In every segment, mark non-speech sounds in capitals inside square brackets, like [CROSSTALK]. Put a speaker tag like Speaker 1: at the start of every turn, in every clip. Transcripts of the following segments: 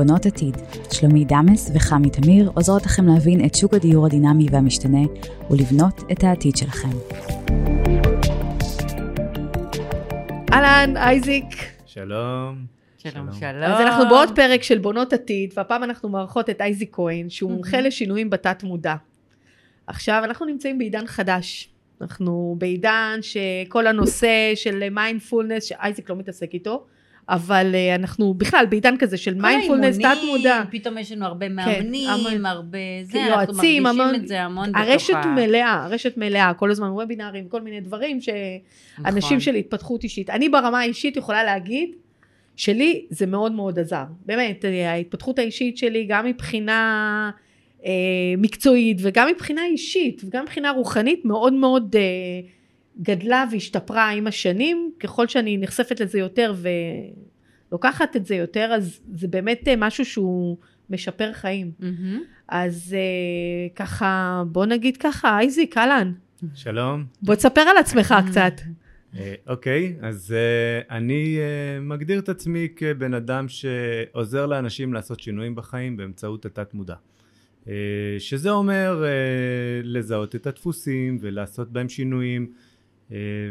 Speaker 1: בונות עתיד. שלומי דמס וחמי תמיר עוזרות לכם להבין את שוק הדיור הדינמי והמשתנה ולבנות את העתיד שלכם.
Speaker 2: אהלן, אייזיק.
Speaker 3: שלום.
Speaker 4: שלום, שלום.
Speaker 2: אז אנחנו בעוד פרק של בונות עתיד, והפעם אנחנו מארחות את אייזיק כהן, שהוא מומחה לשינויים בתת מודע. עכשיו, אנחנו נמצאים בעידן חדש. אנחנו בעידן שכל הנושא של מיינדפולנס, שאייזיק לא מתעסק איתו, אבל uh, אנחנו בכלל בעידן כזה של מיינדפולנס, תת מודע.
Speaker 4: פתאום יש לנו הרבה מאמנים,
Speaker 2: המון-
Speaker 4: הרבה זה,
Speaker 2: כן,
Speaker 4: אנחנו מרגישים
Speaker 2: המון-
Speaker 4: את זה המון בתוך
Speaker 2: הרשת
Speaker 4: ה...
Speaker 2: מלאה, הרשת מלאה, כל הזמן וובינארים, כל מיני דברים שאנשים
Speaker 4: נכון.
Speaker 2: של התפתחות אישית. אני ברמה האישית יכולה להגיד, שלי זה מאוד מאוד עזר. באמת, אה, ההתפתחות האישית שלי, גם מבחינה אה, מקצועית וגם מבחינה אישית וגם מבחינה רוחנית, מאוד מאוד אה, גדלה והשתפרה עם השנים. ככל שאני נחשפת לזה יותר ולוקחת את זה יותר, אז זה באמת אה, משהו שהוא משפר חיים.
Speaker 4: מהמם.
Speaker 2: אז אה, ככה, בוא נגיד ככה, אייזיק, אהלן,
Speaker 3: שלום.
Speaker 2: בוא תספר על עצמך קצת.
Speaker 3: אה, אוקיי, אז אה, אני אה, מגדיר את עצמי כבן אדם שעוזר לאנשים לעשות שינויים בחיים באמצעות התת מודע. שזה אומר לזהות את הדפוסים ולעשות בהם שינויים,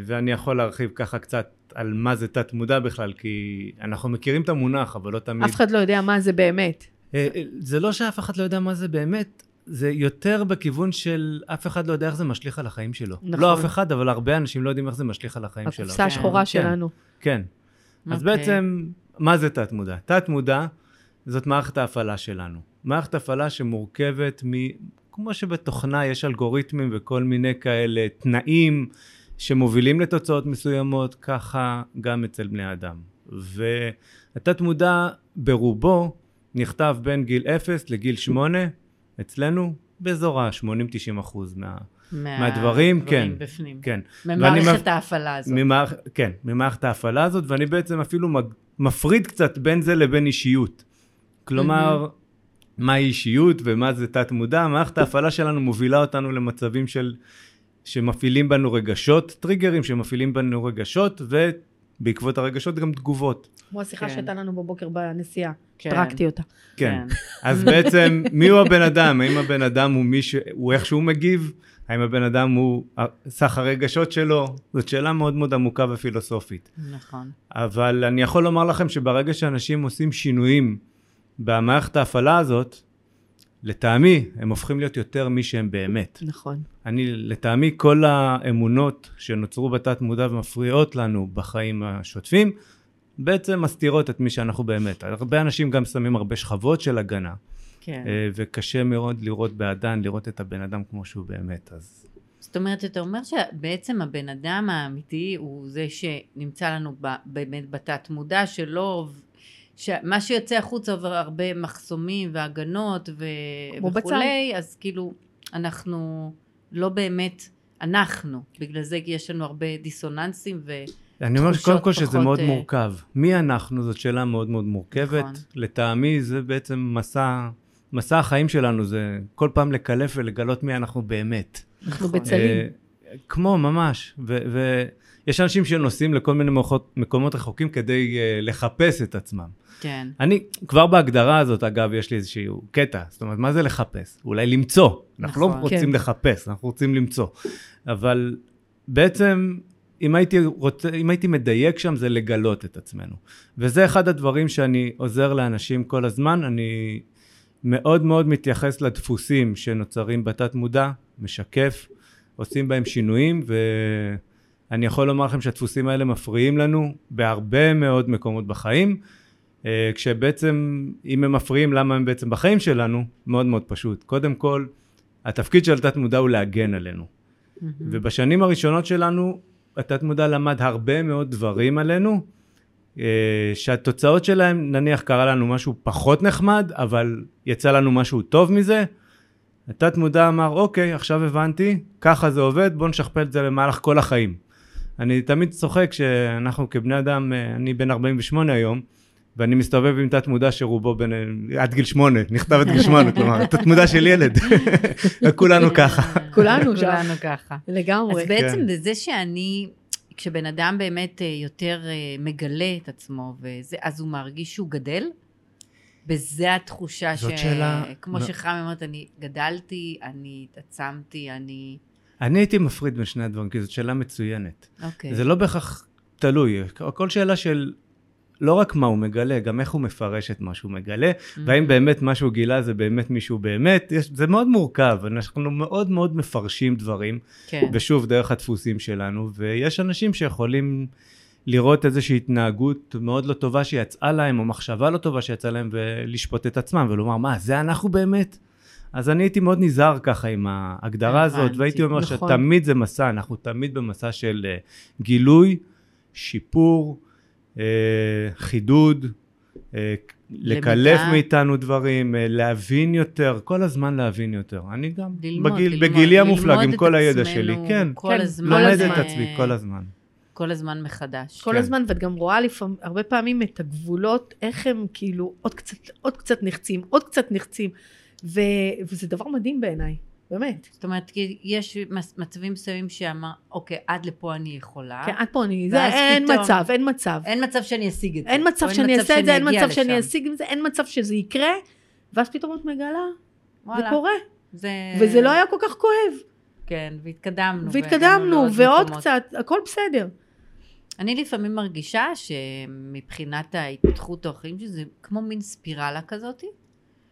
Speaker 3: ואני יכול להרחיב ככה קצת על מה זה תת מודע בכלל, כי אנחנו מכירים את המונח, אבל לא תמיד...
Speaker 2: אף אחד לא יודע מה זה באמת.
Speaker 3: אה, אה, זה לא שאף אחד לא יודע מה זה באמת, זה יותר בכיוון של אף אחד לא יודע איך זה משליך על החיים שלו.
Speaker 2: נכון.
Speaker 3: לא אף אחד, אבל הרבה אנשים לא יודעים איך זה משליך על החיים שלו.
Speaker 2: הקופסה השחורה
Speaker 3: כן.
Speaker 2: שלנו.
Speaker 3: כן. אז
Speaker 4: אוקיי.
Speaker 3: בעצם, מה זה תת מודע? תת מודע זאת מערכת ההפעלה שלנו. מערכת הפעלה שמורכבת מ... כמו שבתוכנה יש אלגוריתמים וכל מיני כאלה תנאים שמובילים לתוצאות מסוימות, ככה גם אצל בני אדם. והתת מודע ברובו נכתב בין גיל 0 לגיל 8, אצלנו באזור ה-80-90 אחוז מה...
Speaker 4: מה-
Speaker 3: מהדברים, כן.
Speaker 4: בפנים.
Speaker 3: כן.
Speaker 4: ממערכת
Speaker 3: מפ-
Speaker 4: ההפעלה הזאת.
Speaker 3: ממערכ... כן, ממערכת ההפעלה הזאת, ואני בעצם אפילו מג... מפריד קצת בין זה לבין אישיות. כלומר, מהי אישיות ומה זה תת מודע, מערכת ההפעלה שלנו מובילה אותנו למצבים של... שמפעילים בנו רגשות, טריגרים שמפעילים בנו רגשות, ובעקבות הרגשות גם תגובות.
Speaker 2: כמו השיחה
Speaker 4: כן.
Speaker 2: שהייתה לנו בבוקר בנסיעה,
Speaker 4: כן.
Speaker 2: שטרקתי אותה.
Speaker 3: כן. אז בעצם, מי הוא הבן אדם? האם הבן אדם הוא מי ש... הוא איך שהוא מגיב? האם הבן אדם הוא סך הרגשות שלו? זאת שאלה מאוד מאוד עמוקה ופילוסופית.
Speaker 4: נכון.
Speaker 3: אבל אני יכול לומר לכם שברגע שאנשים עושים שינויים במערכת ההפעלה הזאת, לטעמי הם הופכים להיות יותר מי שהם באמת.
Speaker 2: נכון.
Speaker 3: אני, לטעמי כל האמונות שנוצרו בתת מודע ומפריעות לנו בחיים השוטפים, בעצם מסתירות את מי שאנחנו באמת. הרבה אנשים גם שמים הרבה שכבות של הגנה,
Speaker 4: כן.
Speaker 3: אה, וקשה מאוד לראות באדן, לראות את הבן אדם כמו שהוא באמת. אז
Speaker 4: זאת אומרת, אתה אומר שבעצם הבן אדם האמיתי הוא זה שנמצא לנו באמת בתת מודע שלו, שמה שיוצא החוצה עובר הרבה מחסומים והגנות ו...
Speaker 2: כמו בצל.
Speaker 4: וכולי, אז כאילו אנחנו לא באמת אנחנו, בגלל זה יש לנו הרבה דיסוננסים ו...
Speaker 3: אני אומר
Speaker 4: תחושות
Speaker 3: קודם כל שזה מאוד
Speaker 4: אה,
Speaker 3: מורכב. מי אנחנו זאת שאלה מאוד מאוד מורכבת.
Speaker 4: נכון.
Speaker 3: לטעמי זה בעצם מסע, מסע החיים שלנו, זה כל פעם לקלף ולגלות מי אנחנו באמת.
Speaker 2: אנחנו
Speaker 4: נכון.
Speaker 2: בצלים.
Speaker 3: אה, כמו, ממש. ויש אנשים שנוסעים לכל מיני מקומות, מקומות רחוקים כדי uh, לחפש את עצמם.
Speaker 4: כן.
Speaker 3: אני, כבר בהגדרה הזאת, אגב, יש לי איזשהו קטע. זאת אומרת, מה זה לחפש? אולי למצוא. אנחנו
Speaker 4: נכון.
Speaker 3: לא רוצים
Speaker 2: כן.
Speaker 3: לחפש, אנחנו רוצים למצוא. אבל בעצם, אם הייתי, רוצה, אם הייתי מדייק שם, זה לגלות את עצמנו. וזה אחד הדברים שאני עוזר לאנשים כל הזמן. אני מאוד מאוד מתייחס לדפוסים שנוצרים בתת מודע, משקף, עושים בהם שינויים, ואני יכול לומר לכם שהדפוסים האלה מפריעים לנו בהרבה מאוד מקומות בחיים. אה, כשבעצם, אם הם מפריעים, למה הם בעצם בחיים שלנו? מאוד מאוד פשוט. קודם כל, התפקיד של התת מודע הוא להגן עלינו. ובשנים הראשונות שלנו, התת מודע למד הרבה מאוד דברים עלינו, אה, שהתוצאות שלהם, נניח קרה לנו משהו פחות נחמד, אבל יצא לנו משהו טוב מזה, התת מודע אמר, אוקיי, עכשיו הבנתי, ככה זה עובד, בואו נשכפל את זה במהלך כל החיים. אני תמיד צוחק שאנחנו כבני אדם, אה, אני בן 48 היום, ואני מסתובב עם תת מודע שרובו בין, עד גיל שמונה, נכתב עד גיל שמונה, כלומר, [LAUGHS] תת מודע של ילד, [LAUGHS] וכולנו ככה.
Speaker 2: כולנו.
Speaker 4: כולנו ככה.
Speaker 2: לגמרי.
Speaker 4: אז בעצם
Speaker 3: כן.
Speaker 4: בזה שאני, כשבן אדם באמת אה, יותר אה, מגלה את עצמו, וזה, אז הוא מרגיש שהוא גדל? בזה התחושה
Speaker 3: זאת
Speaker 4: ש...
Speaker 3: שאלה-
Speaker 4: כמו
Speaker 3: לא.
Speaker 4: שחמי אומרת, אני גדלתי, אני התעצמתי, אני...
Speaker 3: אני הייתי מפריד בין שני הדברים, כי זאת שאלה מצוינת.
Speaker 4: אוקיי.
Speaker 3: זה לא בהכרח תלוי, הכל שאלה של לא רק מה הוא מגלה, גם איך הוא מפרש את מה שהוא מגלה,
Speaker 4: Mm-hmm.
Speaker 3: והאם באמת מה שהוא גילה זה באמת מישהו באמת, יש, זה מאוד מורכב, אנחנו מאוד מאוד מפרשים דברים,
Speaker 4: כן.
Speaker 3: ושוב, דרך הדפוסים שלנו, ויש אנשים שיכולים לראות איזושהי התנהגות מאוד לא טובה שיצאה להם, או מחשבה לא טובה שיצאה להם, ולשפוט את עצמם, ולומר, מה, זה אנחנו באמת? אז אני הייתי מאוד נזהר ככה עם ההגדרה הזאת,
Speaker 4: הבנתי,
Speaker 3: והייתי אומר
Speaker 2: נכון.
Speaker 3: שתמיד זה מסע, אנחנו תמיד במסע של אה, גילוי, שיפור, אה, חידוד, אה, לקלף מאיתנו דברים, להבין יותר, כל הזמן להבין יותר. אני גם
Speaker 4: ללמוד,
Speaker 3: בגיל,
Speaker 4: ללמוד,
Speaker 3: בגילי המופלג,
Speaker 4: ללמוד
Speaker 3: עם
Speaker 4: את
Speaker 3: כל הידע שלי, כן,
Speaker 4: כל
Speaker 2: כן,
Speaker 4: הזמן.
Speaker 3: לומד
Speaker 2: הזמן.
Speaker 3: את עצמי כל הזמן.
Speaker 4: כל הזמן מחדש.
Speaker 2: כל
Speaker 3: כן.
Speaker 2: הזמן, ואת גם רואה לפעמים, הרבה פעמים את הגבולות, איך הם כאילו עוד קצת, עוד קצת נחצים, עוד קצת נחצים, ו, וזה דבר מדהים בעיניי, באמת.
Speaker 4: זאת אומרת, יש מצבים מסוימים שאמר, אוקיי, עד לפה אני יכולה.
Speaker 2: כן, עד פה אני, זה אין
Speaker 4: פתאום-
Speaker 2: מצב, אין מצב.
Speaker 4: אין מצב שאני אשיג את זה.
Speaker 2: אין מצב שאני אעשה את זה, אין מצב שאני. אשיג את זה, אין מצב שזה יקרה, ואז פתאום את מגלה, זה
Speaker 4: וואלה,
Speaker 2: קורה,
Speaker 4: זה...
Speaker 2: וזה לא היה כל כך כואב,
Speaker 4: כן, והתקדמנו.
Speaker 2: והתקדמנו, ועוד
Speaker 4: מקומות.
Speaker 2: קצת, הכל בסדר.
Speaker 4: אני לפעמים מרגישה שמבחינת ההתפתחות האורחים, שזה כמו מין ספירלה כזאת,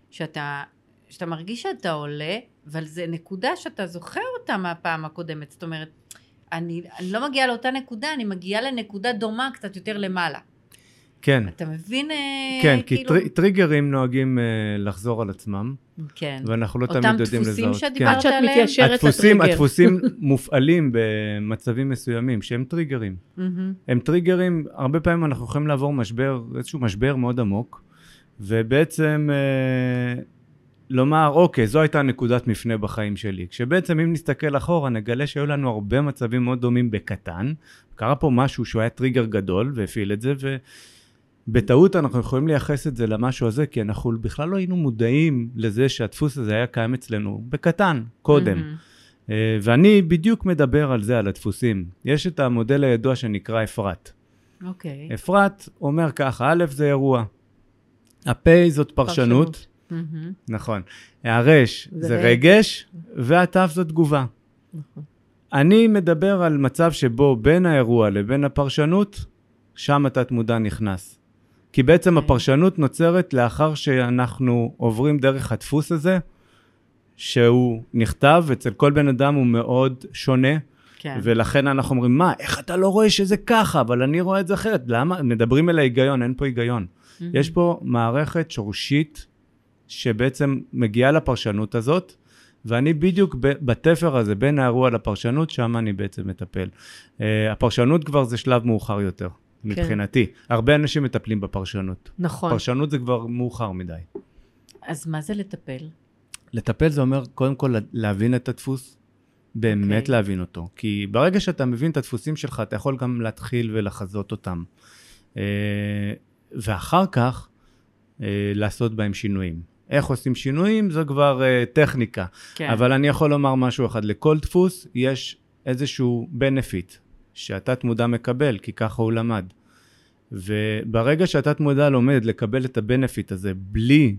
Speaker 4: שאתה, שאתה מרגיש שאתה עולה, אבל זה נקודה שאתה זוכר אותה מהפעם הקודמת. זאת אומרת, אני, אני לא מגיעה לאותה נקודה, אני מגיעה לנקודה דומה קצת יותר למעלה.
Speaker 3: כן,
Speaker 4: אתה מבין? אה,
Speaker 3: כן, כי
Speaker 4: כאילו...
Speaker 3: טרי- טריגרים נוהגים אה, לחזור על עצמם,
Speaker 4: כן.
Speaker 3: ואנחנו לא
Speaker 4: אותם
Speaker 3: תמיד יודעים
Speaker 4: דפוסים
Speaker 3: לזהות.
Speaker 4: שדיברת
Speaker 2: עד שאת
Speaker 4: עליהם?
Speaker 2: מתיישרת
Speaker 3: הדפוסים,
Speaker 2: לטריגר.
Speaker 3: הדפוסים [LAUGHS] מופעלים במצבים מסוימים שהם טריגרים. הם טריגרים, הרבה פעמים אנחנו יכולים לעבור משבר, איזשהו משבר מאוד עמוק, ובעצם אה, לומר, אוקיי, זו הייתה נקודת מפנה בחיים שלי. כשבעצם אם נסתכל אחורה, נגלה שהיו לנו הרבה מצבים מאוד דומים בקטן. קרה פה משהו שהוא היה טריגר גדול והפעיל את זה, ובטעות אנחנו יכולים לייחס את זה למשהו הזה, כי אנחנו בכלל לא היינו מודעים לזה שהדפוס הזה היה קיים אצלנו בקטן, קודם.
Speaker 4: מהמם.
Speaker 3: אה, ואני בדיוק מדבר על זה, על הדפוסים. יש את המודל הידוע שנקרא אפרת.
Speaker 4: אוקיי.
Speaker 3: אפרת אומר ככה, א' זה אירוע, הפ' זאת פרשנות,
Speaker 2: פרשנות.
Speaker 3: נכון, הרש
Speaker 2: זה רגש.
Speaker 3: רגש, והת' זאת תגובה.
Speaker 2: נכון.
Speaker 3: אני מדבר על מצב שבו בין האירוע לבין הפרשנות, שם התת מודע נכנס. כי בעצם
Speaker 4: אוקיי.
Speaker 3: הפרשנות נוצרת לאחר שאנחנו עוברים דרך הדפוס הזה, שהוא נכתב, אצל כל בן אדם הוא מאוד שונה,
Speaker 4: כן.
Speaker 3: ולכן אנחנו אומרים, מה, איך אתה לא רואה שזה ככה, אבל אני רואה את זה אחרת. למה? מדברים על ההיגיון, אין פה היגיון.
Speaker 4: מהמם.
Speaker 3: יש פה מערכת שורשית שבעצם מגיעה לפרשנות הזאת, ואני בדיוק בתפר הזה, בין האירוע לפרשנות, שם אני בעצם מטפל. Uh, הפרשנות כבר זה שלב מאוחר יותר, מבחינתי. הרבה אנשים מטפלים בפרשנות.
Speaker 2: נכון.
Speaker 3: פרשנות זה כבר מאוחר מדי.
Speaker 4: אז מה זה לטפל?
Speaker 3: לטפל זה אומר קודם כל להבין את הדפוס, באמת
Speaker 4: אוקיי.
Speaker 3: okay. להבין אותו. כי ברגע שאתה מבין את הדפוסים שלך, אתה יכול גם להתחיל ולחזות אותם. אה, ואחר כך, אה, לעשות בהם שינויים. איך עושים שינויים זו כבר אה, טכניקה.
Speaker 4: כן.
Speaker 3: אבל אני יכול לומר משהו אחד, לכל דפוס יש איזשהו benefit שהתת מודע מקבל, כי ככה הוא למד. וברגע שהתת מודע לומד לקבל את הבנפיט הזה בלי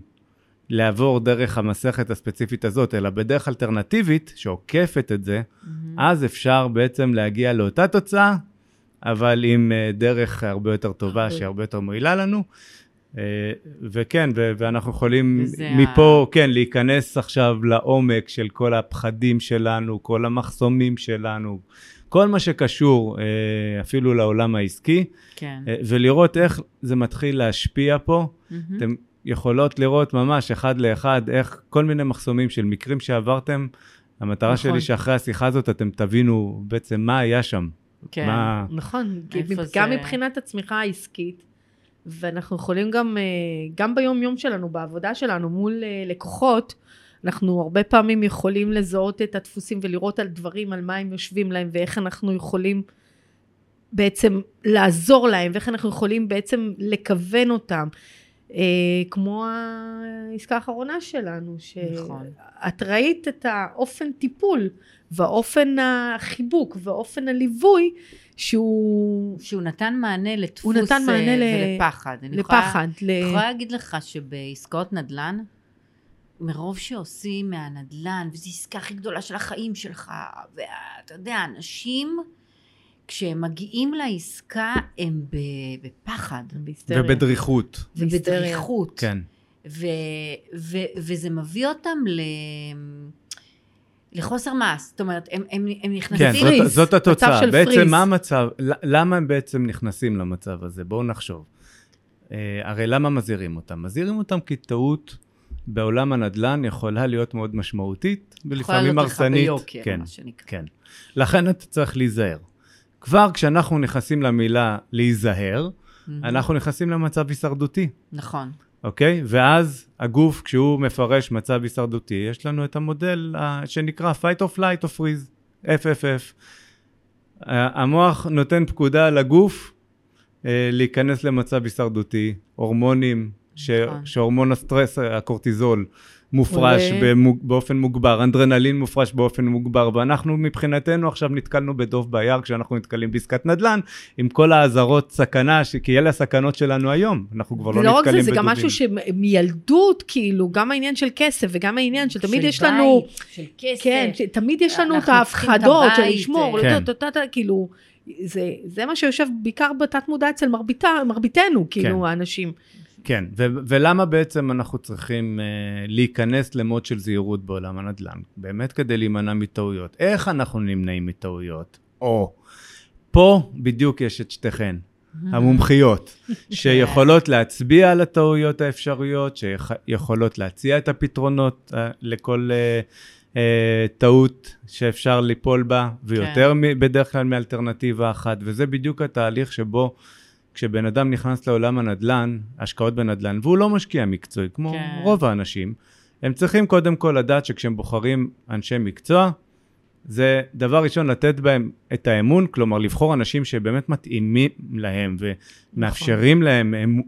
Speaker 3: לעבור דרך המסכת הספציפית הזאת, אלא בדרך אלטרנטיבית שעוקפת את זה,
Speaker 4: מהמם.
Speaker 3: אז אפשר בעצם להגיע לאותה תוצאה, אבל עם אה, דרך הרבה יותר טובה,
Speaker 2: הרבה.
Speaker 3: שהרבה יותר מועילה לנו. אה, וכן, ו- ואנחנו יכולים מפה, כן, להיכנס עכשיו לעומק של כל הפחדים שלנו, כל המחסומים שלנו, כל מה שקשור אה, אפילו לעולם העסקי,
Speaker 4: כן.
Speaker 3: אה, ולראות איך זה מתחיל להשפיע פה.
Speaker 4: מהמם.
Speaker 3: אתם יכולות לראות ממש אחד לאחד איך כל מיני מחסומים של מקרים שעברתם. המטרה
Speaker 2: נכון.
Speaker 3: שלי שאחרי השיחה הזאת אתם תבינו בעצם מה היה שם.
Speaker 4: כן.
Speaker 3: מה...
Speaker 2: נכון, גם
Speaker 4: זה-
Speaker 2: מבחינת הצמיחה העסקית, ואנחנו יכולים גם, אה, גם ביום יום שלנו, בעבודה שלנו מול אה, לקוחות, אנחנו הרבה פעמים יכולים לזהות את הדפוסים ולראות על דברים, על מה הם יושבים להם ואיך אנחנו יכולים בעצם לעזור להם ואיך אנחנו יכולים בעצם לכוון אותם. אה, כמו העסקה האחרונה שלנו,
Speaker 4: נכון.
Speaker 2: שאת ראית את האופן טיפול והאופן החיבוק ואופן הליווי שהוא
Speaker 4: שהוא נתן מענה לדפוס
Speaker 2: הוא נתן מענה
Speaker 4: אה,
Speaker 2: ל-
Speaker 4: ולפחד. אני יכולה-
Speaker 2: לפחד. ל...
Speaker 4: אני יכולה להגיד לך שבעסקאות נדל"ן, מרוב שעושים מהנדל"ן, וזו העסקה הכי גדולה של החיים שלך, ואתה יודע, אנשים, כשהם מגיעים לעסקה, הם ב- בפחד
Speaker 2: בהיסטריה.
Speaker 3: ובדריכות.
Speaker 4: ובדריכות.
Speaker 3: כן.
Speaker 4: ו- ו- וזה מביא אותם ל... לחוסר מעש, זאת אומרת, הם, הם, הם נכנסים...
Speaker 3: כן, זאת. זאת התוצאה.
Speaker 2: של
Speaker 3: בעצם
Speaker 2: פריז.
Speaker 3: מה המצב, למה הם בעצם נכנסים למצב הזה? בואו נחשוב. אה, הרי למה מזהירים אותם? מזהירים אותם כי טעות בעולם הנדל"ן יכולה להיות מאוד משמעותית, ולפעמים
Speaker 4: לעלות לך
Speaker 3: הרסנית.
Speaker 4: ביוקר,
Speaker 3: כן,
Speaker 4: מה שנקרא.
Speaker 3: כן. לכן אתה צריך להיזהר. כבר כשאנחנו נכנסים למילה להיזהר,
Speaker 4: מהמם.
Speaker 3: אנחנו נכנסים למצב הישרדותי.
Speaker 4: נכון.
Speaker 3: אוקיי? ואז הגוף, כשהוא מפרש מצב הישרדותי, יש לנו את המודל שנקרא fight or flight or freeze, FFF. המוח נותן פקודה לגוף uh, להיכנס למצב הישרדותי, הורמונים, ש,
Speaker 4: נכון.
Speaker 3: שהורמון הסטרס, הקורטיזול, מופרש
Speaker 2: עולה.
Speaker 3: במוג, באופן מוגבר, אנדרנלין מופרש באופן מוגבר, ואנחנו מבחינתנו עכשיו נתקלנו בדוב ביער כשאנחנו נתקלים בעסקת נדל"ן, עם כל האזהרות סכנה, ש... כי אלה הסכנות שלנו היום, אנחנו כבר לא
Speaker 2: ולא רק
Speaker 3: נתקלים
Speaker 2: זה, זה גם
Speaker 3: בדובים.
Speaker 2: משהו שמילדות, כאילו, גם העניין של כסף וגם העניין שתמיד
Speaker 4: של
Speaker 2: יש לנו,
Speaker 4: בית, של כסף.
Speaker 2: כן, תמיד יש לנו את ההפחדות של לשמור,
Speaker 3: כן.
Speaker 2: לא, טה, טה, כאילו, זה, זה מה שיושב בעיקר בתת מודע אצל מרביתה, מרביתנו, כאילו, האנשים.
Speaker 3: כן, ו- ולמה בעצם אנחנו צריכים uh, להיכנס למוד של זהירות בעולם הנדל"ן? באמת כדי להימנע מטעויות. איך אנחנו נמנעים מטעויות? או, פה בדיוק יש את שתיכן, המומחיות, [LAUGHS] שיכולות להצביע על הטעויות האפשריות, שיכולות להציע את הפתרונות uh, לכל uh, uh, טעות שאפשר ליפול בה, ויותר מ- בדרך כלל מאלטרנטיבה אחת, וזה בדיוק התהליך שבו כשבן אדם נכנס לעולם הנדל"ן, השקעות בנדל"ן, והוא לא משקיע מקצועי, כמו
Speaker 4: כן.
Speaker 3: רוב האנשים, הם צריכים קודם כל לדעת שכשהם בוחרים אנשי מקצוע, זה דבר ראשון לתת בהם את האמון, כלומר לבחור אנשים שבאמת מתאימים להם ומאפשרים להם אמ-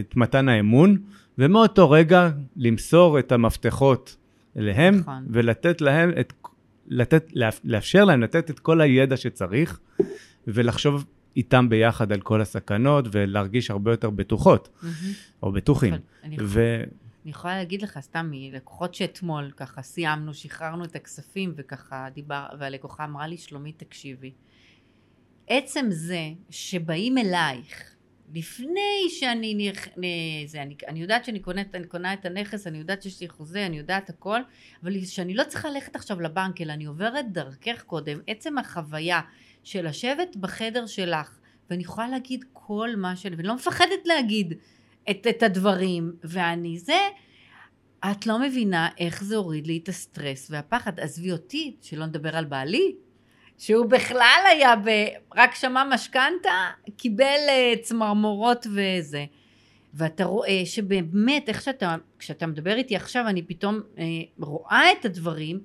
Speaker 3: את מתן האמון, ומאותו רגע למסור את המפתחות אליהם,
Speaker 4: נכון.
Speaker 3: ולתת להם את, לתת, לאפ- לאפשר להם לתת את כל הידע שצריך, ולחשוב איתם ביחד על כל הסכנות, ולהרגיש הרבה יותר בטוחות,
Speaker 4: מהמם.
Speaker 3: או בטוחים.
Speaker 4: אני
Speaker 3: ו...
Speaker 4: אני יכולה להגיד לך סתם מלקוחות שאתמול ככה סיימנו, שחררנו את הכספים וככה דיבר, והלקוחה אמרה לי שלומית תקשיבי, עצם זה שבאים אלייך לפני שאני נרח... נ- זה, אני, אני יודעת שאני קונה, אני קונה את הנכס, אני יודעת שיש לי חוזה, אני יודעת הכל, אבל שאני לא צריכה ללכת עכשיו לבנק, אלא אני עוברת דרכך קודם, עצם החוויה של לשבת בחדר שלך, ואני יכולה להגיד כל מה שאני, ואני לא מפחדת להגיד את, את הדברים, ואני זה, את לא מבינה איך זה הוריד לי את הסטרס והפחד. עזבי אותי, שלא נדבר על בעלי, שהוא בכלל היה ב... רק שמע משכנתה, קיבל אה, צמרמורות וזה. ואתה רואה שבאמת, איך שאתה, כשאתה מדבר איתי עכשיו, אני פתאום אה, רואה את הדברים.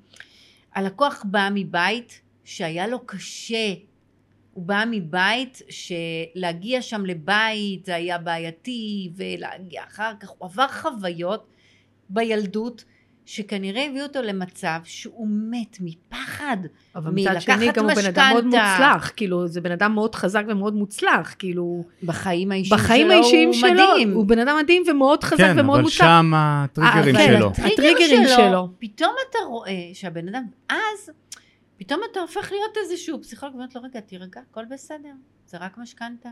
Speaker 4: הלקוח בא מבית שהיה לו קשה. הוא בא מבית שלהגיע שם לבית זה היה בעייתי, ולהגיע אחר כך, הוא עבר חוויות בילדות, שכנראה הביאו אותו למצב שהוא מת מפחד.
Speaker 2: אבל מצד
Speaker 4: מלקחת
Speaker 2: שני, גם הוא בן אדם מאוד
Speaker 4: משכנתה.
Speaker 2: מוצלח, כאילו, זה בן אדם מאוד חזק ומאוד מוצלח, כאילו,
Speaker 4: בחיים האישיים
Speaker 2: בחיים
Speaker 4: שלו
Speaker 2: האישיים
Speaker 4: הוא
Speaker 2: שלו,
Speaker 4: מדהים.
Speaker 2: הוא בן אדם מדהים ומאוד חזק
Speaker 3: כן,
Speaker 2: ומאוד
Speaker 3: אבל
Speaker 2: מוצלח.
Speaker 3: שם הטריגרים
Speaker 2: אבל
Speaker 3: שלו.
Speaker 2: הטריגר הטריגרים שלו.
Speaker 4: פתאום אתה רואה שהבן אדם, אז, פתאום אתה הופך להיות איזשהו פסיכולוג, ואומרת לו, רגע, תירגע, הכל בסדר, זה רק משכנתה.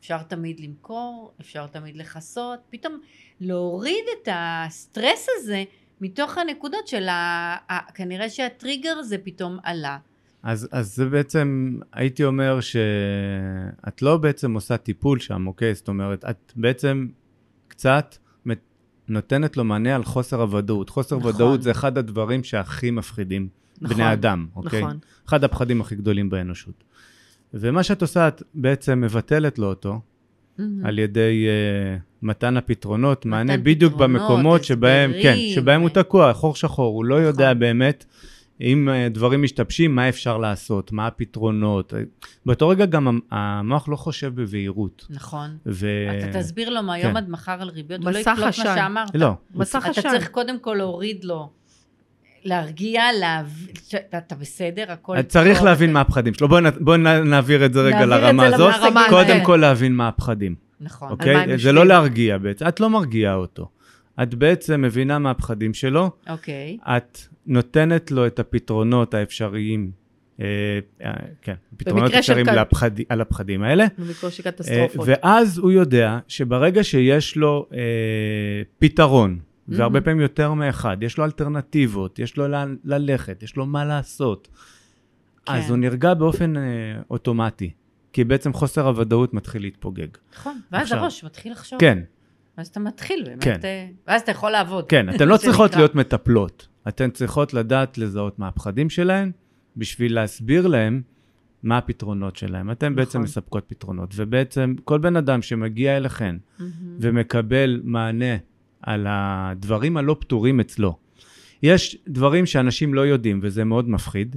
Speaker 4: אפשר תמיד למכור, אפשר תמיד לכסות, פתאום להוריד את הסטרס הזה מתוך הנקודות של ה... ה- כנראה שהטריגר זה פתאום עלה.
Speaker 3: אז, אז זה בעצם, הייתי אומר שאת לא בעצם עושה טיפול שם, אוקיי? זאת אומרת, את בעצם קצת נותנת לו מענה על חוסר הוודאות. חוסר
Speaker 2: נכון.
Speaker 3: ודאות זה אחד הדברים שהכי מפחידים
Speaker 2: נכון,
Speaker 3: בני אדם, אוקיי?
Speaker 2: נכון.
Speaker 3: אחד הפחדים הכי גדולים באנושות. ומה שאת עושה, את בעצם מבטלת לו אותו על ידי uh, מתן הפתרונות, מענה בדיוק
Speaker 4: פתרונות,
Speaker 3: במקומות שבהם, כן,
Speaker 4: הסברים.
Speaker 3: שבהם הוא תקוע, חור שחור, הוא לא יודע
Speaker 4: נכון. באמת
Speaker 3: אם uh, דברים משתבשים, מה אפשר לעשות, מה הפתרונות. באותו רגע גם המ- המוח לא חושב בבהירות.
Speaker 4: נכון.
Speaker 3: ו...
Speaker 4: אתה תסביר לו מהיום
Speaker 3: כן.
Speaker 4: עד מחר על ריביות, הוא לא יקלוט מה. שאמרת.
Speaker 3: לא,
Speaker 2: מסך
Speaker 4: אתה
Speaker 2: עשן.
Speaker 4: צריך קודם כל להוריד לו להרגיע, להב... שאתה בסדר, הכל...
Speaker 3: צריך
Speaker 4: טוב,
Speaker 3: להבין
Speaker 4: אתה-
Speaker 3: מה הפחדים שלו. נ- נעביר את זה רגע לרמה הזאת. קודם
Speaker 4: האלה.
Speaker 3: כל להבין מה הפחדים,
Speaker 4: נכון.
Speaker 3: אוקיי? זה? לא להרגיע בעצם. את לא מרגיעה אותו. את בעצם מבינה מה הפחדים שלו,
Speaker 4: אוקיי.
Speaker 3: את נותנת לו את הפתרונות האפשריים, אה, אה, כן, פתרונות
Speaker 2: במקרה של
Speaker 3: אפשריים לפחד, על הפחדים האלה,
Speaker 2: בקושי
Speaker 3: אה,
Speaker 2: קטסטרופות.
Speaker 3: ואז הוא יודע שברגע שיש לו פתרון, והרבה
Speaker 4: מהמם.
Speaker 3: פעמים יותר מאחד, יש לו אלטרנטיבות, יש לו לאן ללכת, יש לו מה לעשות, אז
Speaker 4: כן.
Speaker 3: הוא נרגע באופן אה, אוטומטי, כי בעצם חוסר הוודאות מתחיל להתפוגג.
Speaker 4: נכון. ואז
Speaker 3: עכשיו.
Speaker 4: הראש מתחיל לחשוב.
Speaker 3: כן,
Speaker 4: ואז אתה מתחיל באמת,
Speaker 3: כן.
Speaker 4: אה, ואז אתה יכול לעבוד.
Speaker 3: כן, [LAUGHS] אתן לא צריכות. להיות מטפלות, אתן צריכות לדעת לזהות מה הפחדים שלהן, בשביל להסביר להם מה הפתרונות שלהם. אתן בעצם
Speaker 4: נכון.
Speaker 3: מספקות פתרונות, ובעצם כל בן אדם שמגיע אליכן
Speaker 4: מהמם.
Speaker 3: ומקבל מענה על הדברים הלא פתורים אצלו. יש דברים שאנשים לא יודעים, וזה מאוד מפחיד,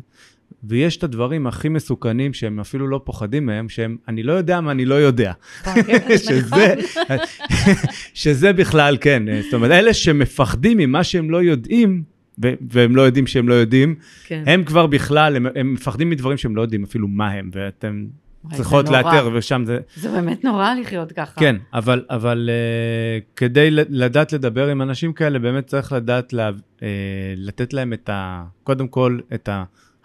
Speaker 3: ויש את הדברים הכי מסוכנים שהם אפילו לא פוחדים מהם, שהם, אני לא יודע מה אני לא יודע. [LAUGHS] שזה, שזה בכלל, כן, זאת אומרת, אלה שמפחדים ממה שהם לא יודעים, והם לא יודעים שהם לא יודעים,
Speaker 2: כן.
Speaker 3: הם כבר בכלל, הם, הם מפחדים מדברים שהם לא יודעים אפילו מה הם, ואתם צריכות. לאתר, ושם זה,
Speaker 4: זה באמת נורא לחיות ככה.
Speaker 3: כן, אבל, אבל uh, כדי לדעת לדבר עם אנשים כאלה, באמת צריך לדעת לה, uh, לתת להם את ה... קודם כל, את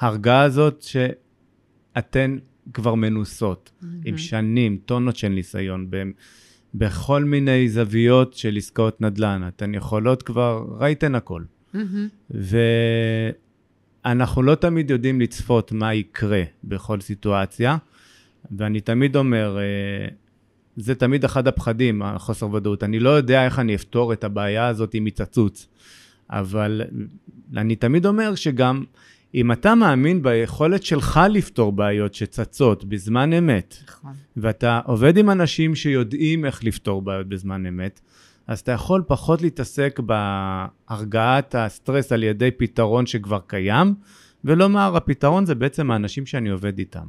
Speaker 3: ההרגעה הזאת שאתן כבר מנוסות,
Speaker 4: מהמם.
Speaker 3: עם שנים, טונות של ניסיון, ב, בכל מיני זוויות של עסקאות נדל"ן. אתן יכולות כבר, ראיתן הכל.
Speaker 4: מהמם.
Speaker 3: ואנחנו לא תמיד יודעים לצפות מה יקרה בכל סיטואציה, ואני תמיד אומר, אה, זה תמיד אחד הפחדים, החוסר ודאות. אני לא יודע איך אני אפתור את הבעיה הזאת אם היא תצוץ, אבל אני תמיד אומר שגם אם אתה מאמין ביכולת שלך לפתור בעיות שצצות בזמן אמת,
Speaker 4: נכון.
Speaker 3: ואתה עובד עם אנשים שיודעים איך לפתור בעיות בזמן אמת, אז אתה יכול פחות להתעסק בהרגעת הסטרס על ידי פתרון שכבר קיים, ולומר, הפתרון זה בעצם האנשים שאני עובד איתם.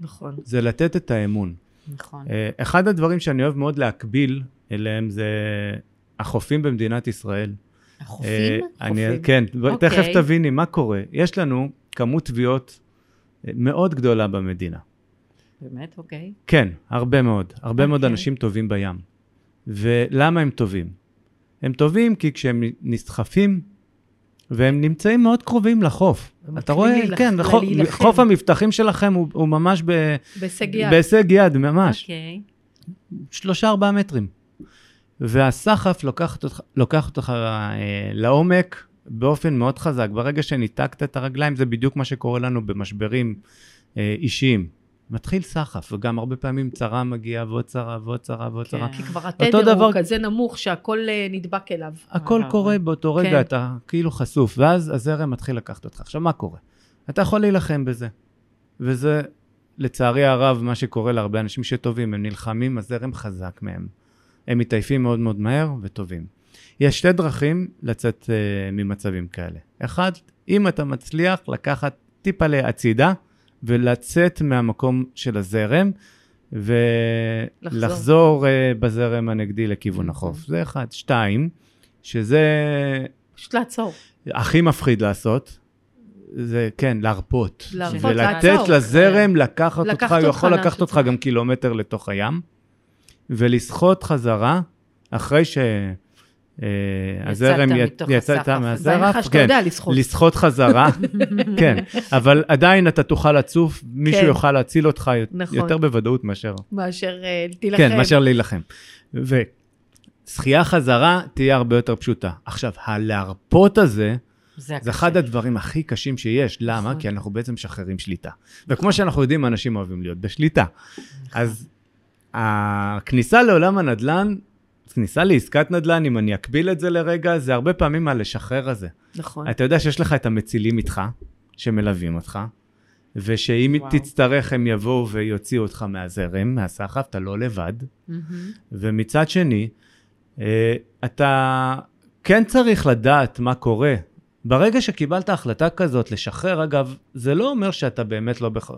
Speaker 2: נכון.
Speaker 3: זה לתת את האמון.
Speaker 4: נכון.
Speaker 3: אה, אחד הדברים שאני אוהב מאוד להקביל אליהם זה החופים במדינת ישראל.
Speaker 4: החופים?
Speaker 3: אה, אני,
Speaker 2: חופים.
Speaker 3: כן,
Speaker 4: אוקיי.
Speaker 3: תכף תביני מה קורה. יש לנו כמות תביעות אה, מאוד גדולה במדינה.
Speaker 4: באמת? אוקיי.
Speaker 3: כן, הרבה מאוד. הרבה מאוד
Speaker 4: אוקיי.
Speaker 3: אנשים טובים בים. ולמה הם טובים? הם טובים כי כשהם נסחפים, והם נמצאים מאוד קרובים לחוף. אתה רואה,
Speaker 2: להילח-
Speaker 3: כן, חוף,
Speaker 2: להילחם.
Speaker 3: חוף המבטחים שלכם הוא, הוא ממש ב,
Speaker 2: בהישג יד.
Speaker 3: בהישג יד, ממש.
Speaker 4: אוקיי.
Speaker 3: שלושה ארבעה מטרים. והסחף לוקח אותך, לוקח אותך אה, לעומק באופן מאוד חזק. ברגע שניתקת את הרגליים, זה בדיוק מה שקורה לנו במשברים אה, אישיים. מתחיל סחף, וגם הרבה פעמים צרה מגיעה ועוד צרה ועוד צרה ועוד
Speaker 4: כן.
Speaker 3: צרה.
Speaker 2: כי כבר התדר
Speaker 3: דבר-
Speaker 2: הוא כזה נמוך שהכל אה, נדבק אליו.
Speaker 3: הכל
Speaker 4: לגמרי.
Speaker 3: קורה באותו רגע,
Speaker 2: כן.
Speaker 3: אתה כאילו חשוף, ואז הזרם מתחיל לקחת אותך. עכשיו, מה קורה? אתה יכול להילחם בזה, וזה, לצערי הרב, מה שקורה להרבה אנשים שטובים, הם נלחמים, הזרם חזק מהם. הם מתעייפים מאוד מאוד מהר וטובים. יש שתי דרכים לצאת uh, ממצבים כאלה. אחד, אם אתה מצליח לקחת טיפה להצידה ולצאת מהמקום של הזרם, ולחזור uh, בזרם הנגדי לכיוון החוף. זה אחד. שתיים, שזה
Speaker 2: פשוט לעצור.
Speaker 3: הכי מפחיד לעשות, זה כן, להרפות.
Speaker 2: להרפות,
Speaker 3: ולתת
Speaker 2: לעצור.
Speaker 3: לזרם לקחת אותך,
Speaker 2: לקחת
Speaker 3: הוא
Speaker 2: אותך
Speaker 3: יכול
Speaker 2: לאן
Speaker 3: לקחת אותך. גם קילומטר לתוך הים, ולשחות חזרה, אחרי שהזרם
Speaker 4: מתוך
Speaker 3: יצאת
Speaker 4: הסחף.
Speaker 3: מהזרף,
Speaker 2: בהנחה שאתה
Speaker 3: כן,
Speaker 2: יודע לשחות.
Speaker 3: לשחות חזרה, [LAUGHS] כן, אבל עדיין אתה תוכל לצוף, מישהו
Speaker 2: כן.
Speaker 3: יוכל להציל אותך
Speaker 2: נכון.
Speaker 3: יותר בוודאות מאשר
Speaker 2: מאשר אה, תילחם.
Speaker 3: כן, מאשר להילחם. ושחייה חזרה תהיה הרבה יותר פשוטה. עכשיו, הלהרפות הזה,
Speaker 4: זה
Speaker 3: זה. אחד הדברים הכי קשים שיש. למה?
Speaker 4: נכון.
Speaker 3: כי אנחנו בעצם משחררים שליטה. וכמו שאנחנו יודעים, אנשים אוהבים להיות בשליטה. אז הכניסה לעולם הנדל"ן, כניסה לעסקת נדל"ן, אם אני אקביל את זה לרגע, זה הרבה פעמים הלשחרר הזה.
Speaker 2: נכון.
Speaker 3: אתה יודע שיש לך את המצילים איתך, שמלווים אותך, ושאם
Speaker 4: וואו.
Speaker 3: תצטרך הם יבואו ויוציאו אותך מהזרם, מהסחף, אתה לא לבד.
Speaker 4: מהמם.
Speaker 3: ומצד שני, אה, אתה כן צריך לדעת מה קורה. ברגע שקיבלת החלטה כזאת לשחרר, אגב, זה לא אומר שאתה באמת לא, בח...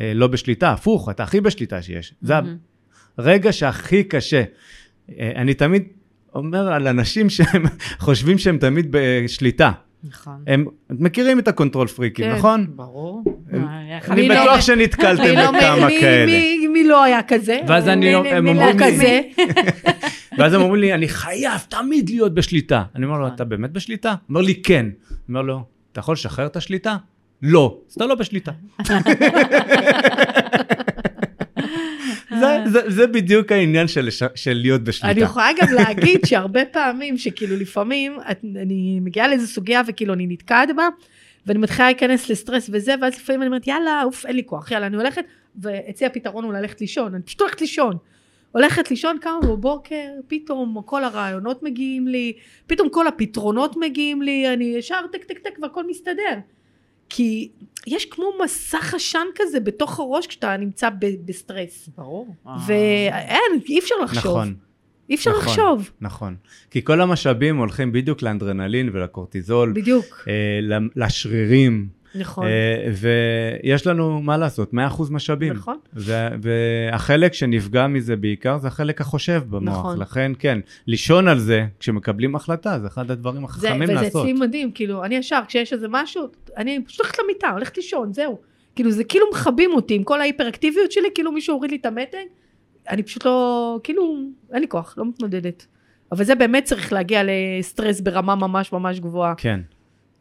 Speaker 3: אה, לא בשליטה, הפוך, אתה הכי בשליטה שיש. זה
Speaker 4: מהמם.
Speaker 3: הרגע שהכי קשה. אה, אני תמיד אומר על אנשים שהם [LAUGHS] חושבים שהם תמיד בשליטה.
Speaker 4: נכון.
Speaker 3: הם מכירים את ה control freakים,
Speaker 2: כן.
Speaker 3: נכון?
Speaker 4: ברור.
Speaker 3: הם-
Speaker 4: איך
Speaker 3: אני
Speaker 2: לא-
Speaker 3: בטוח שנתקלתם
Speaker 2: לא-
Speaker 3: בכמה
Speaker 2: מי-
Speaker 3: כאלה.
Speaker 2: מי- מי לא היה כזה?
Speaker 3: ואז אני לא-
Speaker 2: מי-
Speaker 3: הם
Speaker 2: מי לא
Speaker 3: אומרים לי-
Speaker 2: כזה? [LAUGHS]
Speaker 3: ואז הם אומרים לי, אני חייב תמיד להיות בשליטה. אני אומר לו,
Speaker 4: נכון.
Speaker 3: אתה באמת בשליטה? הוא אומר לי, כן. אני אומר לו, אתה יכול לשחרר את השליטה? לא. אז אתה לא בשליטה. [LAUGHS] זה, זה, בדיוק העניין של, של להיות בשליטה.
Speaker 2: אני יכולה גם להגיד שהרבה פעמים שכאילו לפעמים את, אני מגיעה לאיזו סוגיה וכאילו אני נתקעת בה ואני מתחילה להיכנס לסטרס וזה ואז לפעמים אני אומרת יאללה אוף אין לי כוח יאללה אני הולכת ואצלי הפתרון הוא ללכת לישון אני פשוט הולכת לישון. הולכת לישון קמה בבוקר פתאום כל הרעיונות מגיעים לי פתאום כל הפתרונות מגיעים לי אני ישר טק טק טק והכל מסתדר. כי יש כמו מסך עשן כזה בתוך הראש כשאתה נמצא ב- בסטרס
Speaker 4: ברור.
Speaker 2: ואין אי אפשר לחשוב.
Speaker 3: נכון,
Speaker 2: אי אפשר
Speaker 3: נכון.
Speaker 2: לחשוב,
Speaker 3: נכון. כי כל המשאבים הולכים בדיוק לאנדרנלין ולקורטיזול,
Speaker 2: בדיוק,
Speaker 3: אה, ל- לשרירים,
Speaker 2: נכון,
Speaker 3: אה, ויש לנו, מה לעשות, 100% משאבים.
Speaker 2: נכון,
Speaker 3: והחלק שנפגע מזה בעיקר זה החלק החושב במוח.
Speaker 2: נכון.
Speaker 3: לכן, כן, לישון על זה כשמקבלים החלטה, זה אחד הדברים
Speaker 2: זה,
Speaker 3: החכמים
Speaker 2: וזה
Speaker 3: לעשות.
Speaker 2: אצלי מדהים, כאילו, אני ישר, כשיש איזה משהו, אני פשוט הולכת למיטה, הולכת לישון, זהו. כאילו, זה כאילו מכבים אותי עם כל ההיפראקטיביות שלי, כאילו מישהו הוריד לי את המתג, אני פשוט לא, כאילו, אין לי כוח, לא מתמודדת. אבל זה באמת צריך להגיע לסטרס ברמה ממש ממש גבוהה.
Speaker 3: כן,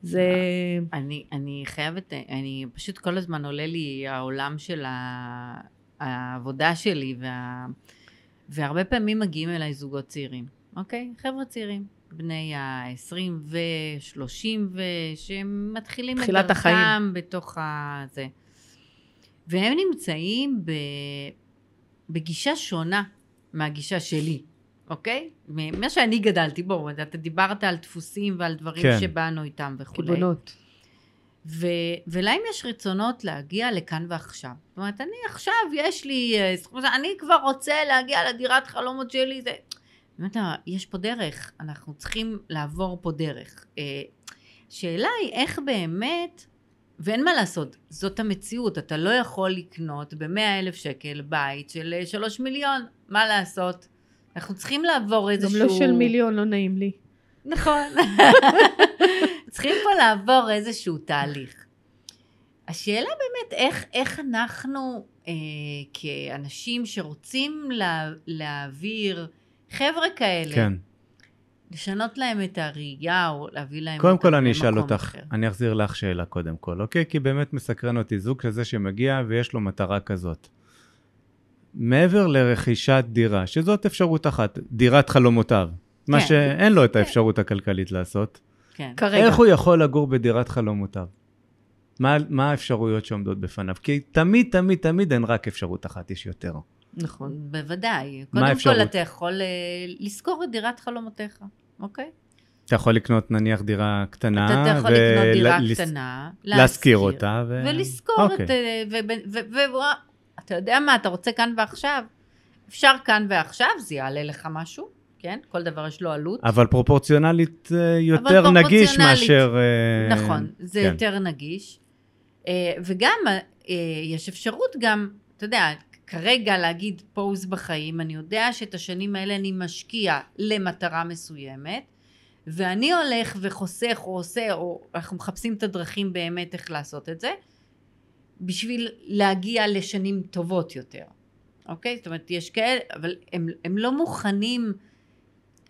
Speaker 2: זה...
Speaker 4: אני, אני חייבת, אני פשוט כל הזמן עולה לי העולם של ה, העבודה שלי, וה, והרבה פעמים מגיעים אליי זוגות צעירים, אוקיי? חבר'ה צעירים, בני ה-20 ו-30 ושהם מתחילים את
Speaker 2: תחילת החיים.
Speaker 4: דרכם בתוך הזה. והם נמצאים ב, בגישה שונה מהגישה שלי, אוקיי? ממה שאני גדלתי, בואו, אתה דיברת על דפוסים ועל דברים
Speaker 3: כן.
Speaker 4: שבאנו איתם וכולי.
Speaker 2: קיבעונות.
Speaker 4: ו- ולהם יש רצונות להגיע לכאן ועכשיו. זאת אומרת, אני עכשיו, יש לי, אה, אני כבר רוצה להגיע לדירת חלומות שלי, זה... באמת, יש פה דרך, אנחנו צריכים לעבור פה דרך. אה, שאלה היא איך באמת, ואין מה לעשות, זאת המציאות, אתה לא יכול לקנות במאה אלף שקל בית של אה, שלוש מיליון, מה לעשות? אנחנו צריכים לעבור
Speaker 2: גם
Speaker 4: איזשהו...
Speaker 2: לא של מיליון, לא נעים לי.
Speaker 4: נכון. [LAUGHS] צריכים פה לעבור איזשהו תהליך. השאלה באמת איך, איך אנחנו אה, כאנשים שרוצים לה, להעביר חבר'ה כאלה,
Speaker 3: כן.
Speaker 4: לשנות להם את הראייה או להביא להם
Speaker 3: קודם כל אני אשאל אותך,
Speaker 4: אחר.
Speaker 3: אני אחזיר לך שאלה קודם כל, אוקיי? כי באמת מסקרן אותי זוג כזה שמגיע ויש לו מטרה כזאת. מעבר לרכישת דירה, שזאת אפשרות אחת, דירת חלומותיו, מה
Speaker 4: כן.
Speaker 3: שאין לו את
Speaker 4: כן.
Speaker 3: האפשרות הכלכלית לעשות,
Speaker 4: כן.
Speaker 2: כרגע.
Speaker 3: איך הוא יכול לגור בדירת חלומותיו? מה, מה האפשרויות שעומדות בפניו? כי תמיד, תמיד, תמיד אין רק אפשרות אחת, יש יותר.
Speaker 2: נכון.
Speaker 4: בוודאי.
Speaker 3: מה
Speaker 4: קודם
Speaker 3: האפשרות?
Speaker 4: כל אתה יכול אה, לשכור את דירת חלומותיך, אוקיי?
Speaker 3: אתה יכול לקנות נניח דירה קטנה,
Speaker 4: אתה אתה יכול לקנות דירה
Speaker 3: ולס-
Speaker 4: קטנה,
Speaker 3: להשכיר אותה, ו...
Speaker 4: ולשכור
Speaker 3: אוקיי.
Speaker 4: את... אה, ו- ו- ו- ו- אתה יודע מה, אתה רוצה כאן ועכשיו? אפשר כאן ועכשיו, זה יעלה לך משהו, כן? כל דבר יש לו עלות.
Speaker 3: אבל פרופורציונלית אה, יותר נגיש
Speaker 4: פרופורציונלית.
Speaker 3: מאשר... אה,
Speaker 4: נכון, זה
Speaker 3: כן.
Speaker 4: יותר נגיש. אה, וגם יש אפשרות גם, אתה יודע, כרגע להגיד פוז בחיים, אני יודע שאת השנים האלה אני משקיע למטרה מסוימת, ואני הולך וחוסך או עושה, או אנחנו מחפשים את הדרכים באמת איך לעשות את זה, בשביל להגיע לשנים טובות יותר, אוקיי? זאת אומרת, יש כאלה, אבל הם, הם לא מוכנים,